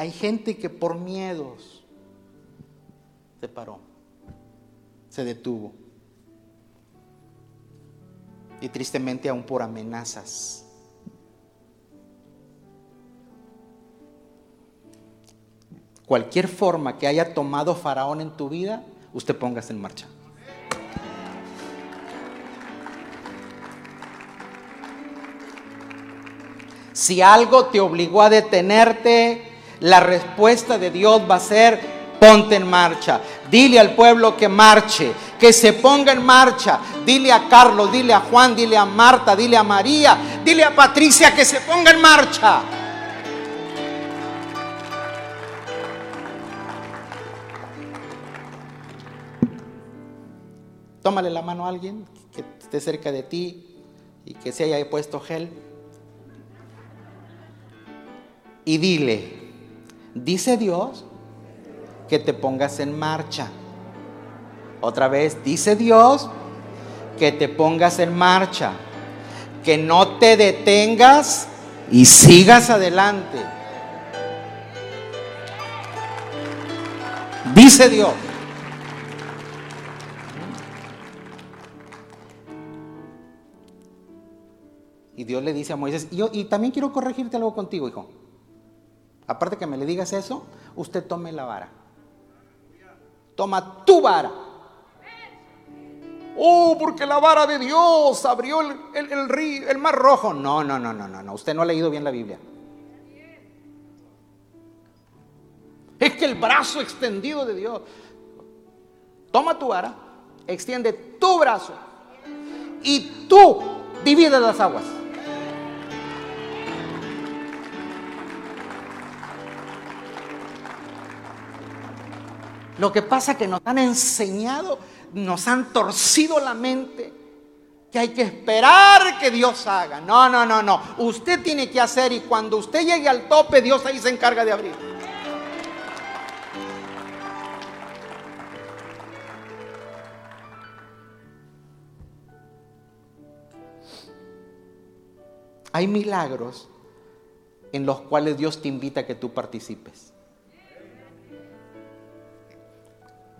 Hay gente que por miedos se paró, se detuvo. Y tristemente aún por amenazas. Cualquier forma que haya tomado Faraón en tu vida, usted póngase en marcha. Si algo te obligó a detenerte, la respuesta de Dios va a ser, ponte en marcha. Dile al pueblo que marche, que se ponga en marcha. Dile a Carlos, dile a Juan, dile a Marta, dile a María, dile a Patricia que se ponga en marcha. Tómale la mano a alguien que esté cerca de ti y que se haya puesto gel. Y dile, Dice Dios que te pongas en marcha. Otra vez, dice Dios que te pongas en marcha, que no te detengas y sigas adelante. Dice Dios. Y Dios le dice a Moisés, y, yo, y también quiero corregirte algo contigo, hijo. Aparte que me le digas eso, usted tome la vara. Toma tu vara. Oh, porque la vara de Dios abrió el, río, el mar rojo. No, no, no, no, no, no. Usted no ha leído bien la Biblia. Es que el brazo extendido de Dios. Toma tu vara, extiende tu brazo y tú divide las aguas. Lo que pasa es que nos han enseñado, nos han torcido la mente que hay que esperar que Dios haga. No, no, no, no. Usted tiene que hacer y cuando usted llegue al tope, Dios ahí se encarga de abrir. Hay milagros en los cuales Dios te invita a que tú participes.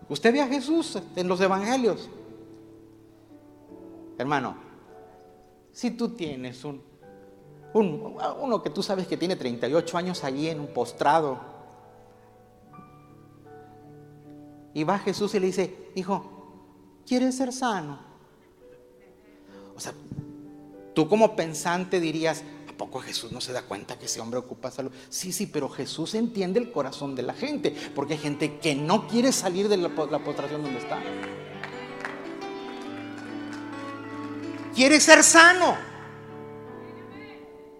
Usted ve a Jesús en los evangelios. Hermano, si tú tienes un, uno que tú sabes que tiene 38 años allí en un postrado, y va Jesús y le dice, hijo, ¿quieres ser sano? O sea, tú como pensante dirías, poco Jesús no se da cuenta que ese hombre ocupa salud? Sí, sí, pero Jesús entiende el corazón de la gente, porque hay gente que no quiere salir de la, postración donde está. Quiere ser sano.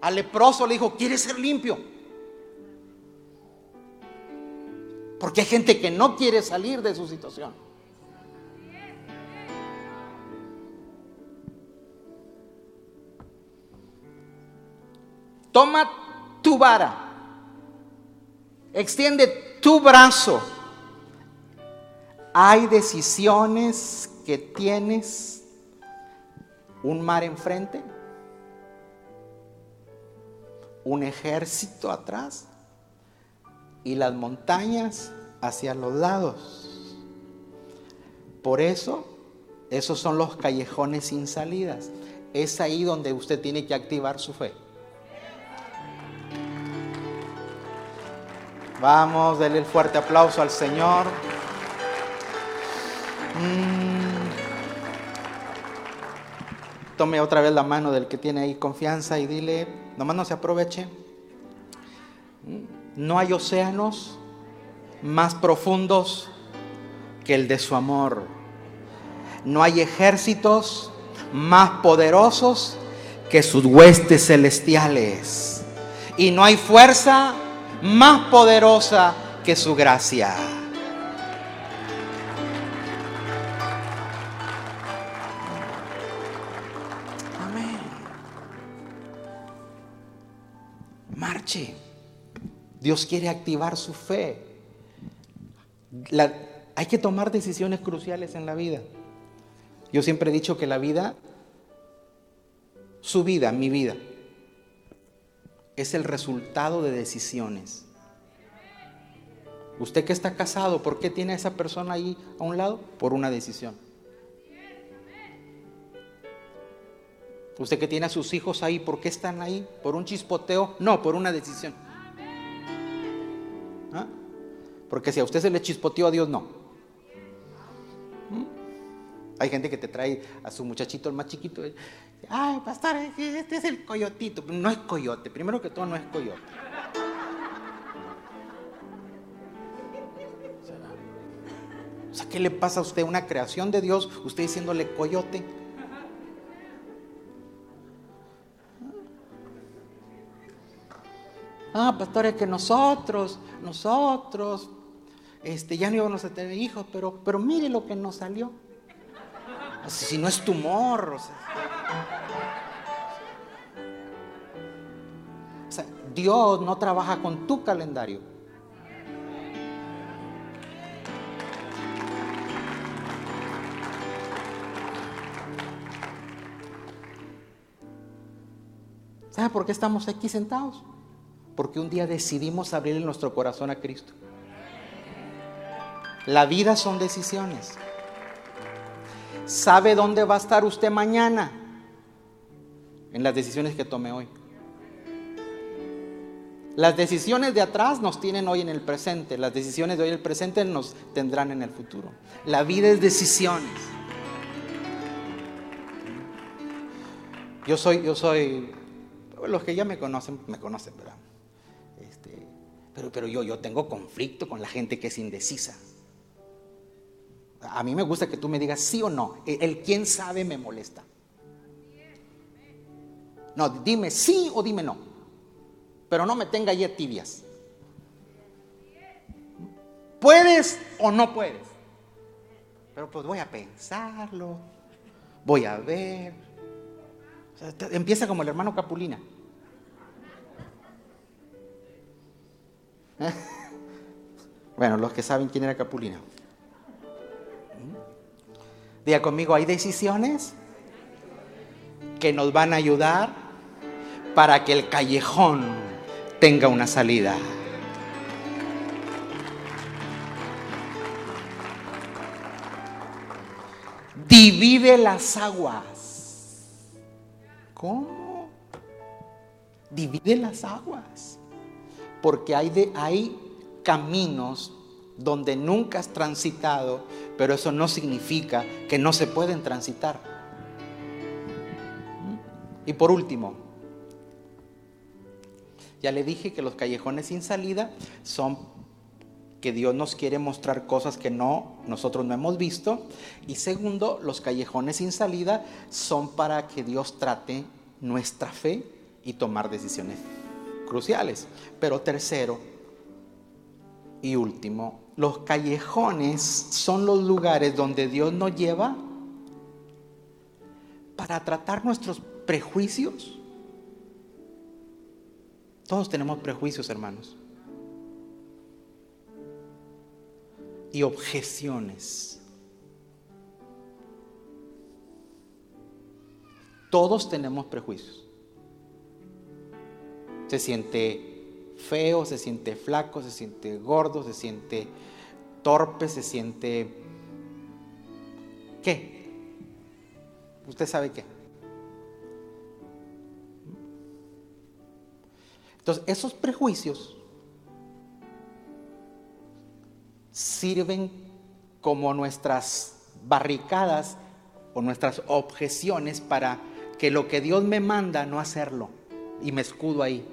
Al leproso le dijo, quiere ser limpio. Porque hay gente que no quiere salir de su situación. Toma tu vara, extiende tu brazo. Hay decisiones que tienes un mar enfrente, un ejército atrás y las montañas hacia los lados. Por eso, esos son los callejones sin salidas. Es ahí donde usted tiene que activar su fe. Vamos, denle el fuerte aplauso al Señor. Mm. Tome otra vez la mano del que tiene ahí confianza y dile, nomás no se aproveche. Mm. No hay océanos más profundos que el de su amor. No hay ejércitos más poderosos que sus huestes celestiales. Y no hay fuerza más poderosa que su gracia. Amén. Marche. Dios quiere activar su fe. hay que tomar decisiones cruciales en la vida. Yo siempre he dicho que la vida, su vida, mi vida, es el resultado de decisiones. Usted que está casado, ¿por qué tiene a esa persona ahí a un lado? Por una decisión. Usted que tiene a sus hijos ahí, ¿por qué están ahí? ¿Por un chispoteo? No, por una decisión. ¿Ah? Porque si a usted se le chispoteó, a Dios no. Hay gente que te trae a su muchachito, el más chiquito, Ay, pastor, este es el coyotito. No es coyote, primero que todo no es coyote. O sea, ¿qué le pasa a usted? Una creación de Dios, usted diciéndole coyote. Ah, pastor, es que nosotros, nosotros, este, ya no íbamos a tener hijos, pero, pero mire lo que nos salió. Si no es tumor, o. Dios no trabaja con tu calendario. ¿Sabe por qué estamos aquí sentados? Porque un día decidimos abrir nuestro corazón a Cristo. La vida son decisiones. ¿Sabe dónde va a estar usted mañana? En las decisiones que tome hoy. Las decisiones de atrás nos tienen hoy en el presente, las decisiones de hoy en el presente nos tendrán en el futuro. La vida es decisiones. Yo soy, yo soy, los que ya me conocen, me conocen, ¿verdad? Este, pero, pero yo, yo tengo conflicto con la gente que es indecisa. A mí me gusta que tú me digas sí o no. El, el quién sabe me molesta. No, dime sí o dime no. Pero no me tenga ya tibias. ¿Puedes o no puedes? Pero pues voy a pensarlo. Voy a ver. Empieza como el hermano Capulina. Bueno, los que saben quién era Capulina. Diga conmigo, hay decisiones que nos van a ayudar para que el callejón tenga una salida. Divide las aguas. ¿Cómo? Divide las aguas. Porque hay, de, hay caminos donde nunca has transitado, pero eso no significa que no se pueden transitar. Y por último, ya le dije que los callejones sin salida son que Dios nos quiere mostrar cosas que no nosotros no hemos visto y segundo, los callejones sin salida son para que Dios trate nuestra fe y tomar decisiones cruciales. Pero tercero y último, los callejones son los lugares donde Dios nos lleva para tratar nuestros prejuicios. Todos tenemos prejuicios, hermanos. Y objeciones. Todos tenemos prejuicios. Se siente feo, se siente flaco, se siente gordo, se siente torpe, se siente... ¿Qué? ¿Usted sabe qué? Entonces, esos prejuicios sirven como nuestras barricadas o nuestras objeciones para que lo que Dios me manda no hacerlo y me escudo ahí.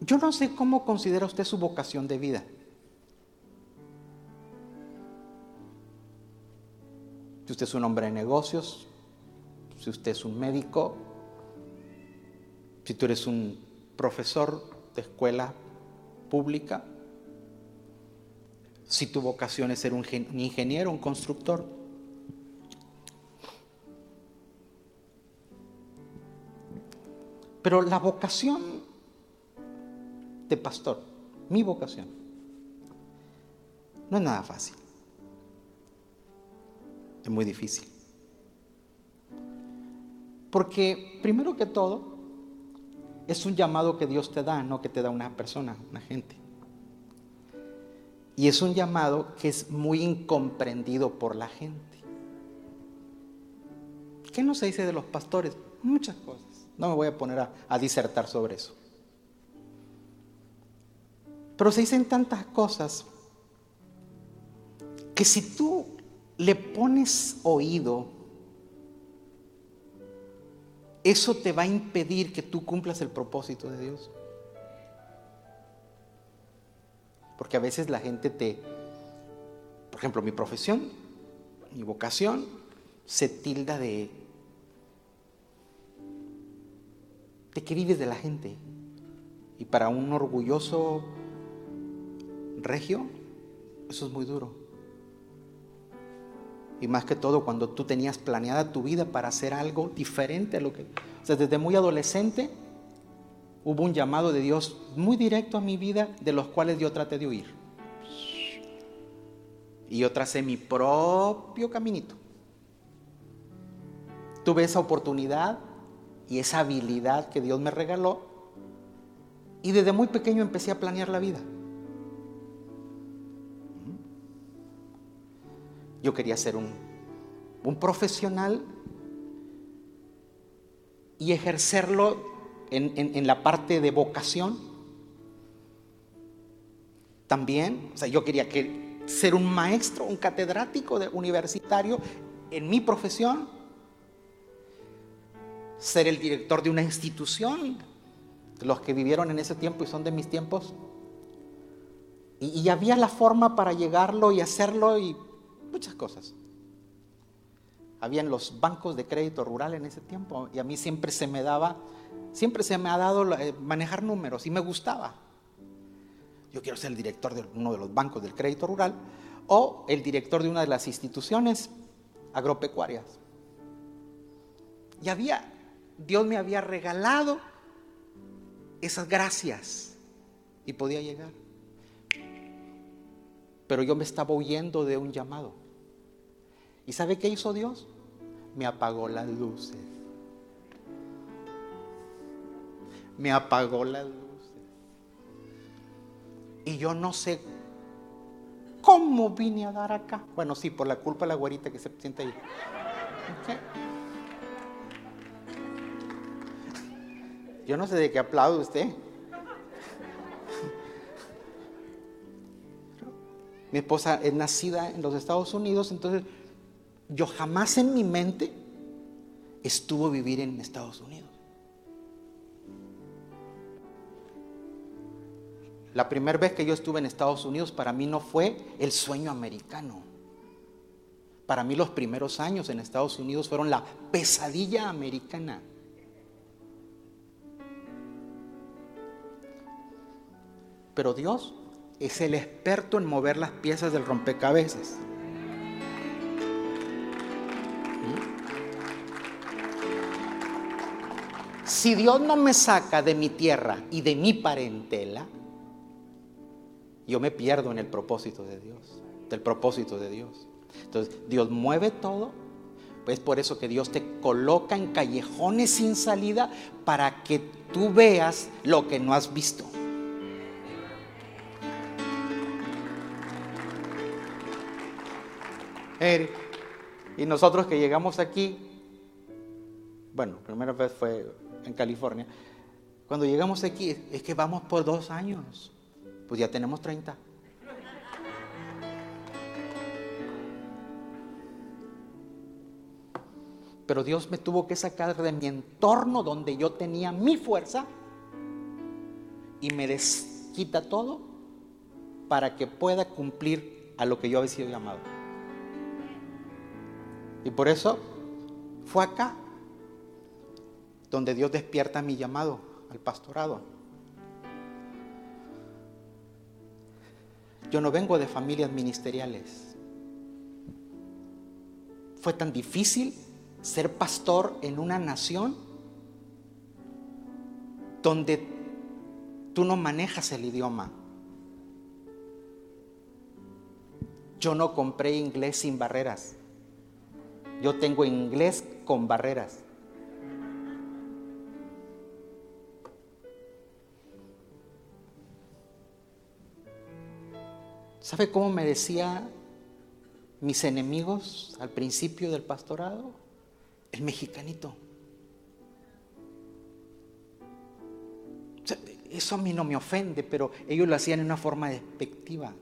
Yo no sé cómo considera usted su vocación de vida. Si usted es un hombre de negocios, si usted es un médico, si tú eres un profesor de escuela pública, si tu vocación es ser un, gen- un ingeniero, un constructor. Pero la vocación de pastor, mi vocación, no es nada fácil. Es muy difícil. Porque primero que todo, es un llamado que Dios te da, no que te da una persona, una gente. Y es un llamado que es muy incomprendido por la gente. ¿Qué no se dice de los pastores? Muchas cosas. No me voy a poner a, a disertar sobre eso. Pero se dicen tantas cosas que si tú le pones oído, eso te va a impedir que tú cumplas el propósito de Dios. Porque a veces la gente te, por ejemplo, mi profesión, mi vocación, se tilda de, que vives de la gente. Y para un orgulloso regio, eso es muy duro. Y más que todo cuando tú tenías planeada tu vida para hacer algo diferente a lo que... O sea, desde muy adolescente hubo un llamado de Dios muy directo a mi vida, de los cuales yo traté de huir. Y yo tracé mi propio caminito. Tuve esa oportunidad y esa habilidad que Dios me regaló. Y desde muy pequeño empecé a planear la vida. Yo quería ser un, un profesional y ejercerlo en, en- la parte de vocación También, o sea, yo quería que ser un maestro, un catedrático universitario en mi profesión, ser el director de una institución, los que vivieron en ese tiempo y son de mis tiempos. Y, y había la forma para llegarlo y hacerlo y muchas cosas. Habían los bancos de crédito rural en ese tiempo y a mí siempre se me daba, siempre se me ha dado eh, manejar números y me gustaba. Yo quiero ser el director de uno de los bancos del crédito rural o el director de una de las instituciones agropecuarias. Y había, Dios me había regalado esas gracias y podía llegar. Pero yo me estaba huyendo de un llamado. ¿Y sabe qué hizo Dios? Me apagó las luces. Me apagó las luces. Y yo no sé cómo vine a dar acá. Bueno, sí, por la culpa de la güerita que se siente ahí. Yo no sé de qué aplaude usted. Mi esposa es nacida en los Estados Unidos, entonces yo jamás en mi mente estuvo vivir en Estados Unidos. La primera vez que yo estuve en Estados Unidos para mí no fue el sueño americano. Para mí los primeros años en Estados Unidos fueron la pesadilla americana. Pero Dios es el experto en mover las piezas del rompecabezas. Si Dios no me saca de mi tierra y de mi parentela, yo me pierdo en el propósito de Dios, del propósito de Dios. Entonces, Dios mueve todo, pues por eso que Dios te coloca en callejones sin salida para que tú veas lo que no has visto. Y nosotros que llegamos aquí, bueno, primera vez fue en California, cuando llegamos aquí es que vamos por dos años, pues ya tenemos 30. Pero Dios me tuvo que sacar de mi entorno donde yo tenía mi fuerza y me desquita todo para que pueda cumplir a lo que yo había sido llamado. Y por eso fue acá donde Dios despierta mi llamado al pastorado. Yo no vengo de familias ministeriales. Fue tan difícil ser pastor en una nación donde tú no manejas el idioma. Yo no compré inglés sin barreras. Yo tengo inglés con barreras. ¿Sabe cómo me decía mis enemigos al principio del pastorado? El mexicanito. eso a mí no me ofende, pero ellos lo hacían en una forma despectiva.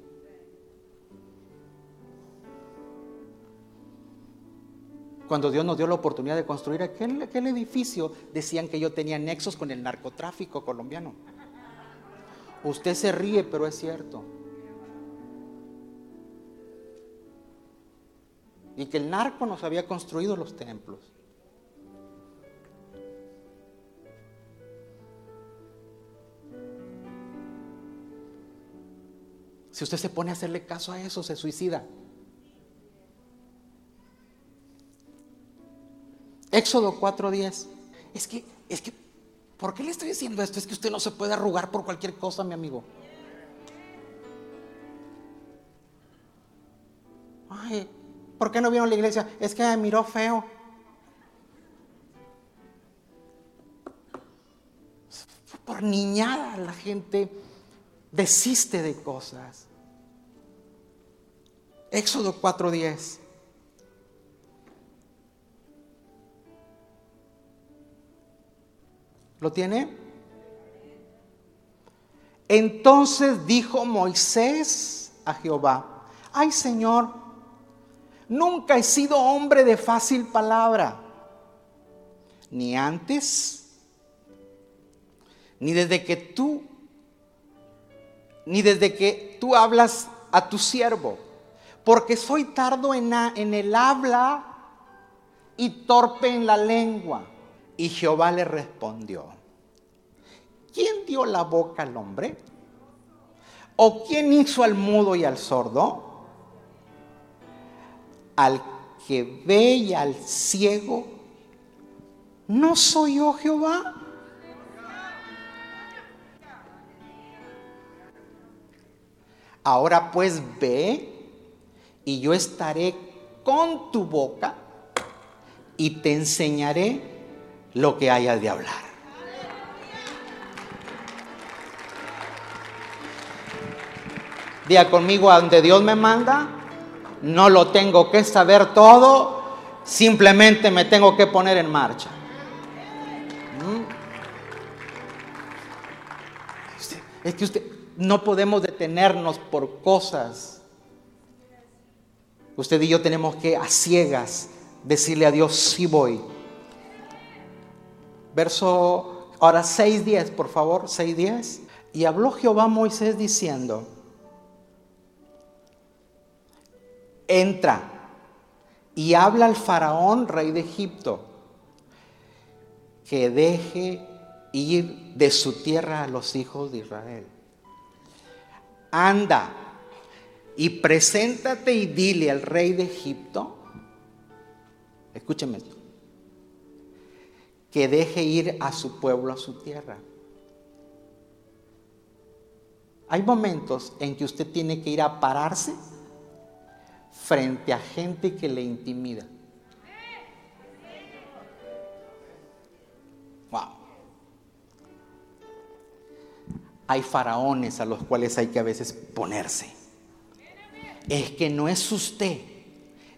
Cuando Dios nos dio la oportunidad de construir aquel, edificio, decían que yo tenía nexos con el narcotráfico colombiano. Usted se ríe, pero es cierto. Y que el narco nos había construido los templos. Si usted se pone a hacerle caso a eso, se suicida. Éxodo 4:10. Es que, es que, ¿por qué le estoy diciendo esto? Es que usted no se puede arrugar por cualquier cosa, mi amigo. Ay, ¿por qué no vino a la iglesia? Es que me miró feo. Por niñada la gente desiste de cosas. Éxodo 4:10. ¿Lo tiene? Entonces dijo Moisés a Jehová, ay Señor, nunca he sido hombre de fácil palabra, ni antes, ni desde que tú, ni desde que tú hablas a tu siervo, porque soy tardo en, en el habla y torpe en la lengua. Y Jehová le respondió, ¿quién dio la boca al hombre? ¿O quién hizo al mudo y al sordo? Al que ve y al ciego, ¿no soy yo Jehová? Ahora pues ve y yo estaré con tu boca y te enseñaré lo que hayas de hablar. Diga conmigo, a donde Dios me manda, no lo tengo que saber todo, simplemente me tengo que poner en marcha. ¿Mm? Es que usted, no podemos detenernos por cosas. Usted y yo tenemos que a ciegas decirle a Dios, sí voy. Verso, ahora 6.10, por favor, 6.10. Y habló Jehová a Moisés diciendo, entra y habla al faraón, rey de Egipto, que deje ir de su tierra a los hijos de Israel. Anda y preséntate y dile al rey de Egipto escúcheme esto, que deje ir a su pueblo, a su tierra. Hay momentos en que usted tiene que ir a pararse frente a gente que le intimida. Wow. Hay faraones a los cuales hay que a veces ponerse. Es que no es usted,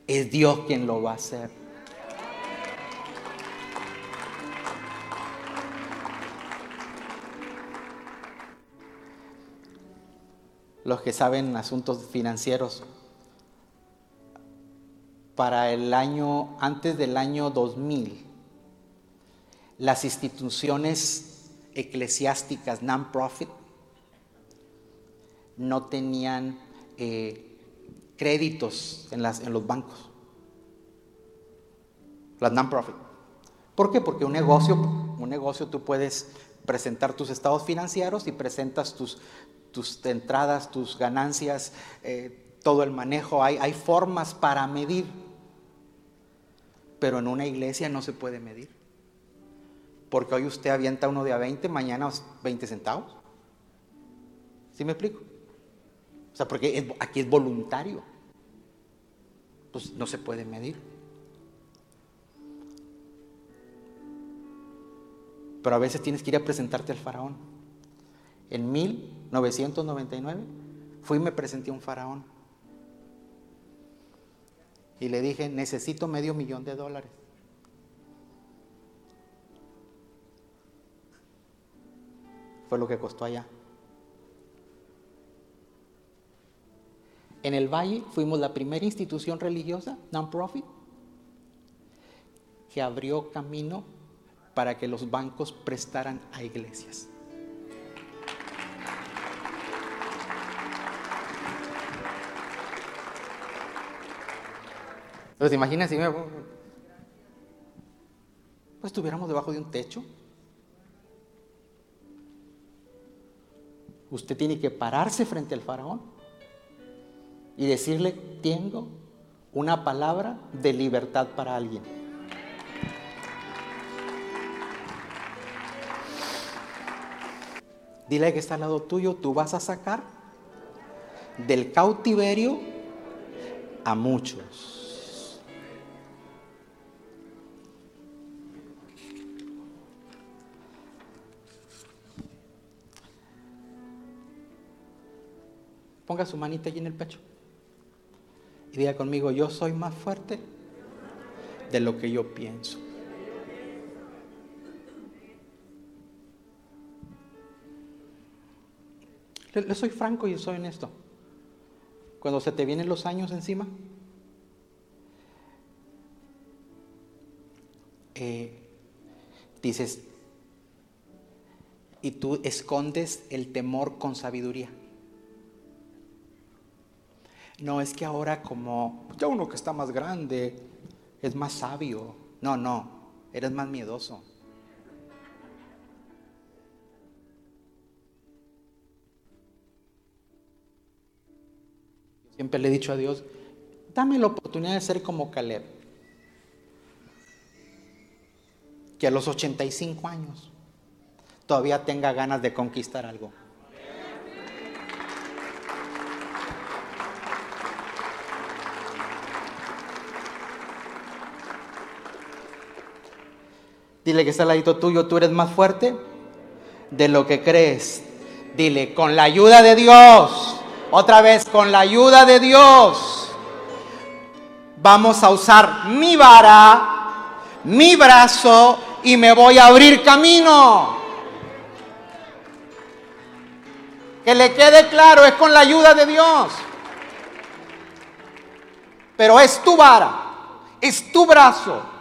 es Dios quien lo va a hacer. Los que saben asuntos financieros, para el año, antes del año 2000, las instituciones eclesiásticas non-profit no tenían eh, créditos en, las, en los bancos. Las non-profit. ¿Por qué? Porque un negocio, un negocio tú puedes presentar tus estados financieros y presentas tus, tus entradas, tus ganancias, eh, todo el manejo. Hay, hay formas para medir. Pero en una iglesia no se puede medir. Porque hoy usted avienta uno de a 20, mañana 20 centavos. ¿Sí me explico? O sea, porque aquí es voluntario. Pues no se puede medir. Pero a veces tienes que ir a presentarte al faraón. En 1999 fui y me presenté a un faraón. Y le dije, necesito medio millón de dólares. Fue lo que costó allá. En el Valle fuimos la primera institución religiosa, non-profit, que abrió camino para que los bancos prestaran a iglesias. Entonces, imagínense si me... Pues estuviéramos debajo de un techo. Usted tiene que pararse frente al faraón y decirle, tengo una palabra de libertad para alguien. Dile que está al lado tuyo, tú vas a sacar del cautiverio a muchos. Ponga su manita allí en el pecho. Y diga conmigo, yo soy más fuerte de lo que yo pienso. Le, le soy franco y soy honesto. Cuando se te vienen los años encima, eh, dices, y tú escondes el temor con sabiduría. No, es que ahora como ya uno que está más grande es más sabio. No, no, eres más miedoso. Siempre le he dicho a Dios, dame la oportunidad de ser como Caleb. Que a los 85 años todavía tenga ganas de conquistar algo. Dile que está al ladito tuyo, tú eres más fuerte de lo que crees. Dile, con la ayuda de Dios, otra vez, con la ayuda de Dios, vamos a usar mi vara, mi brazo y me voy a abrir camino. Que le quede claro, es con la ayuda de Dios. Pero es tu vara, es tu brazo.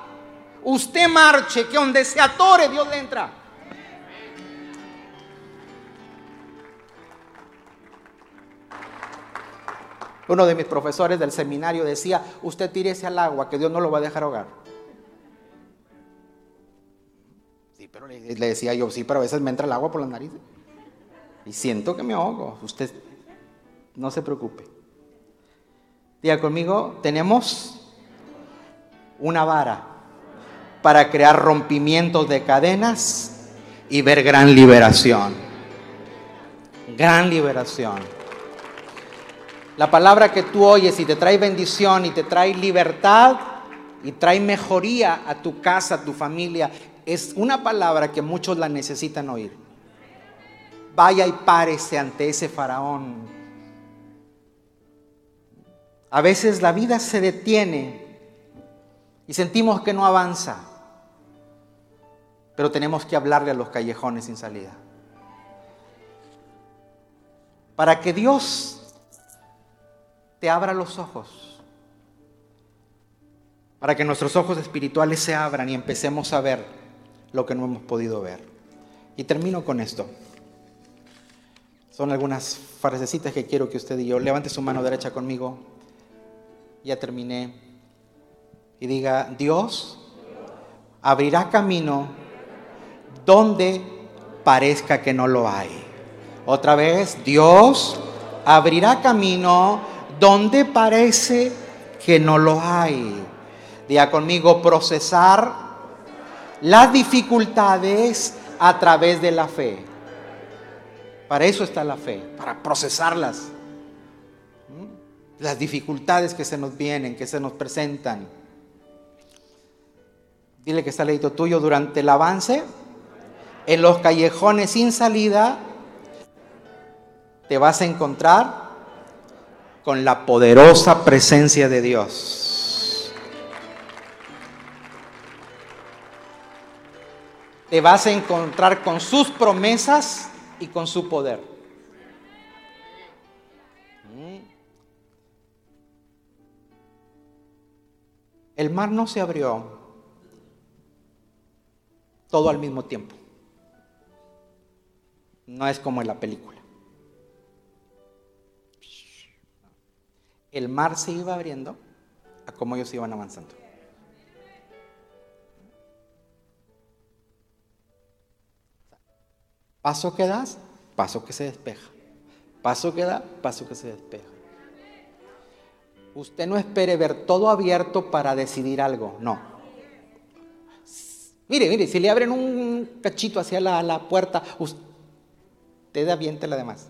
Usted marche, que donde se atore, Dios le entra. Uno de mis profesores del seminario decía, usted tírese al agua, que Dios no lo va a dejar ahogar. Sí, pero le, decía yo, sí, pero a veces me entra el agua por la nariz. Y siento que me ahogo. Usted no se preocupe. Diga conmigo, tenemos una vara para crear rompimientos de cadenas y ver gran liberación. Gran liberación. La palabra que tú oyes y te trae bendición y te trae libertad y trae mejoría a tu casa, a tu familia, es una palabra que muchos la necesitan oír. Vaya y párese ante ese faraón. A veces la vida se detiene y sentimos que no avanza, pero tenemos que hablarle a los callejones sin salida. Para que Dios te abra los ojos, para que nuestros ojos espirituales se abran y empecemos a ver lo que no hemos podido ver. Y termino con esto. Son algunas frasecitas que quiero que usted y yo levante su mano derecha conmigo. Ya terminé. Y diga, Dios abrirá camino donde parezca que no lo hay. Otra vez, Dios abrirá camino donde parece que no lo hay. Diga conmigo, procesar las dificultades a través de la fe. Para eso está la fe, para procesarlas. Las dificultades que se nos vienen, que se nos presentan. Dile que está leído tuyo durante el avance. En los callejones sin salida te vas a encontrar con la poderosa presencia de Dios. Te vas a encontrar con sus promesas y con su poder. El mar no se abrió todo al mismo tiempo. No es como en la película. El mar se iba abriendo a cómo ellos iban avanzando. Paso que das, paso que se despeja. Paso que da, paso que se despeja. Usted no espere ver todo abierto para decidir algo, no. Mire, mire, si le abren un cachito hacia la, la puerta, usted aviente la demás.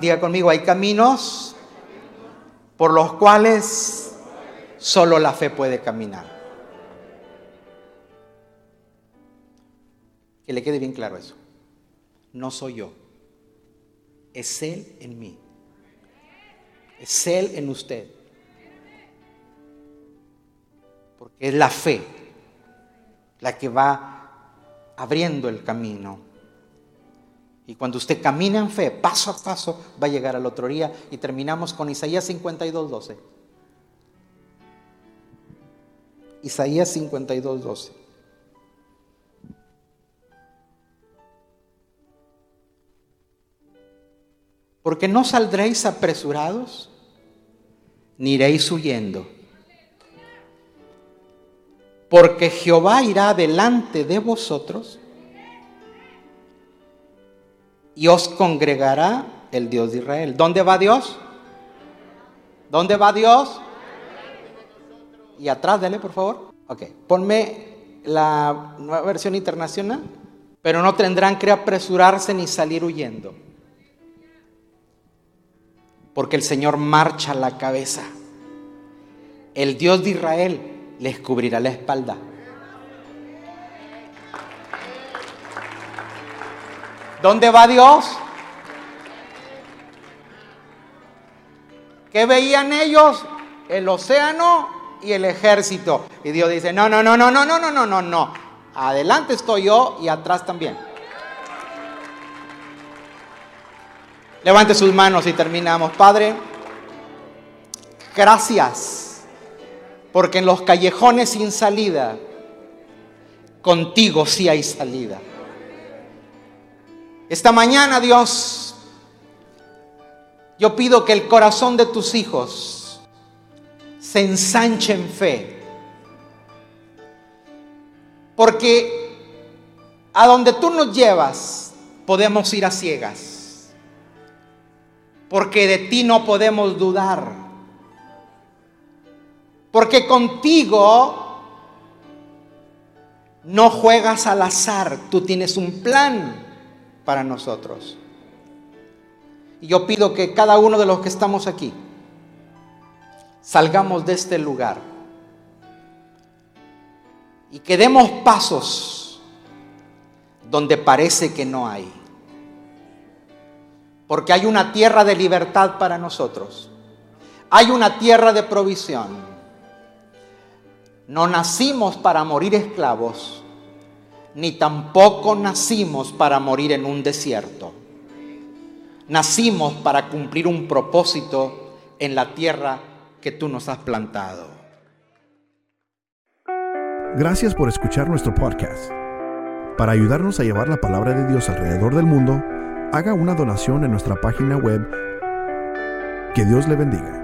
Diga conmigo, hay caminos por los cuales solo la fe puede caminar. Que le quede bien claro eso. No soy yo. Es Él en mí. Es Él en usted. Es la fe la que va abriendo el camino. Y cuando usted camina en fe, paso a paso, va a llegar al otro día. Y terminamos con Isaías 52, 12. Isaías 52, 12. Porque no saldréis apresurados, ni iréis huyendo. Porque Jehová irá delante de vosotros y os congregará el Dios de Israel. ¿Dónde va Dios? ¿Dónde va Dios? Y atrás, dale por favor. Ok, ponme la nueva versión internacional. Pero no tendrán que apresurarse ni salir huyendo. Porque el Señor marcha la cabeza. El Dios de Israel les cubrirá la espalda. ¿Dónde va Dios? ¿Qué veían ellos? El océano y el ejército. Y Dios dice, no, no, no, no, no, no, no, no, no, no. Adelante estoy yo y atrás también. Levante sus manos y terminamos. Padre, gracias, porque en los callejones sin salida, contigo sí hay salida. Esta mañana, Dios, yo pido que el corazón de tus hijos se ensanche en fe. Porque a donde tú nos llevas, podemos ir a ciegas. Porque de ti no podemos dudar. Porque contigo no juegas al azar, tú tienes un plan para nosotros. Y yo pido que cada uno de los que estamos aquí salgamos de este lugar y que demos pasos donde parece que no hay. Porque hay una tierra de libertad para nosotros. Hay una tierra de provisión. No nacimos para morir esclavos ni tampoco nacimos para morir en un desierto. Nacimos para cumplir un propósito en la tierra que tú nos has plantado. Gracias por escuchar nuestro podcast. Para ayudarnos a llevar la palabra de Dios alrededor del mundo, haga una donación en nuestra página web. Que Dios le bendiga.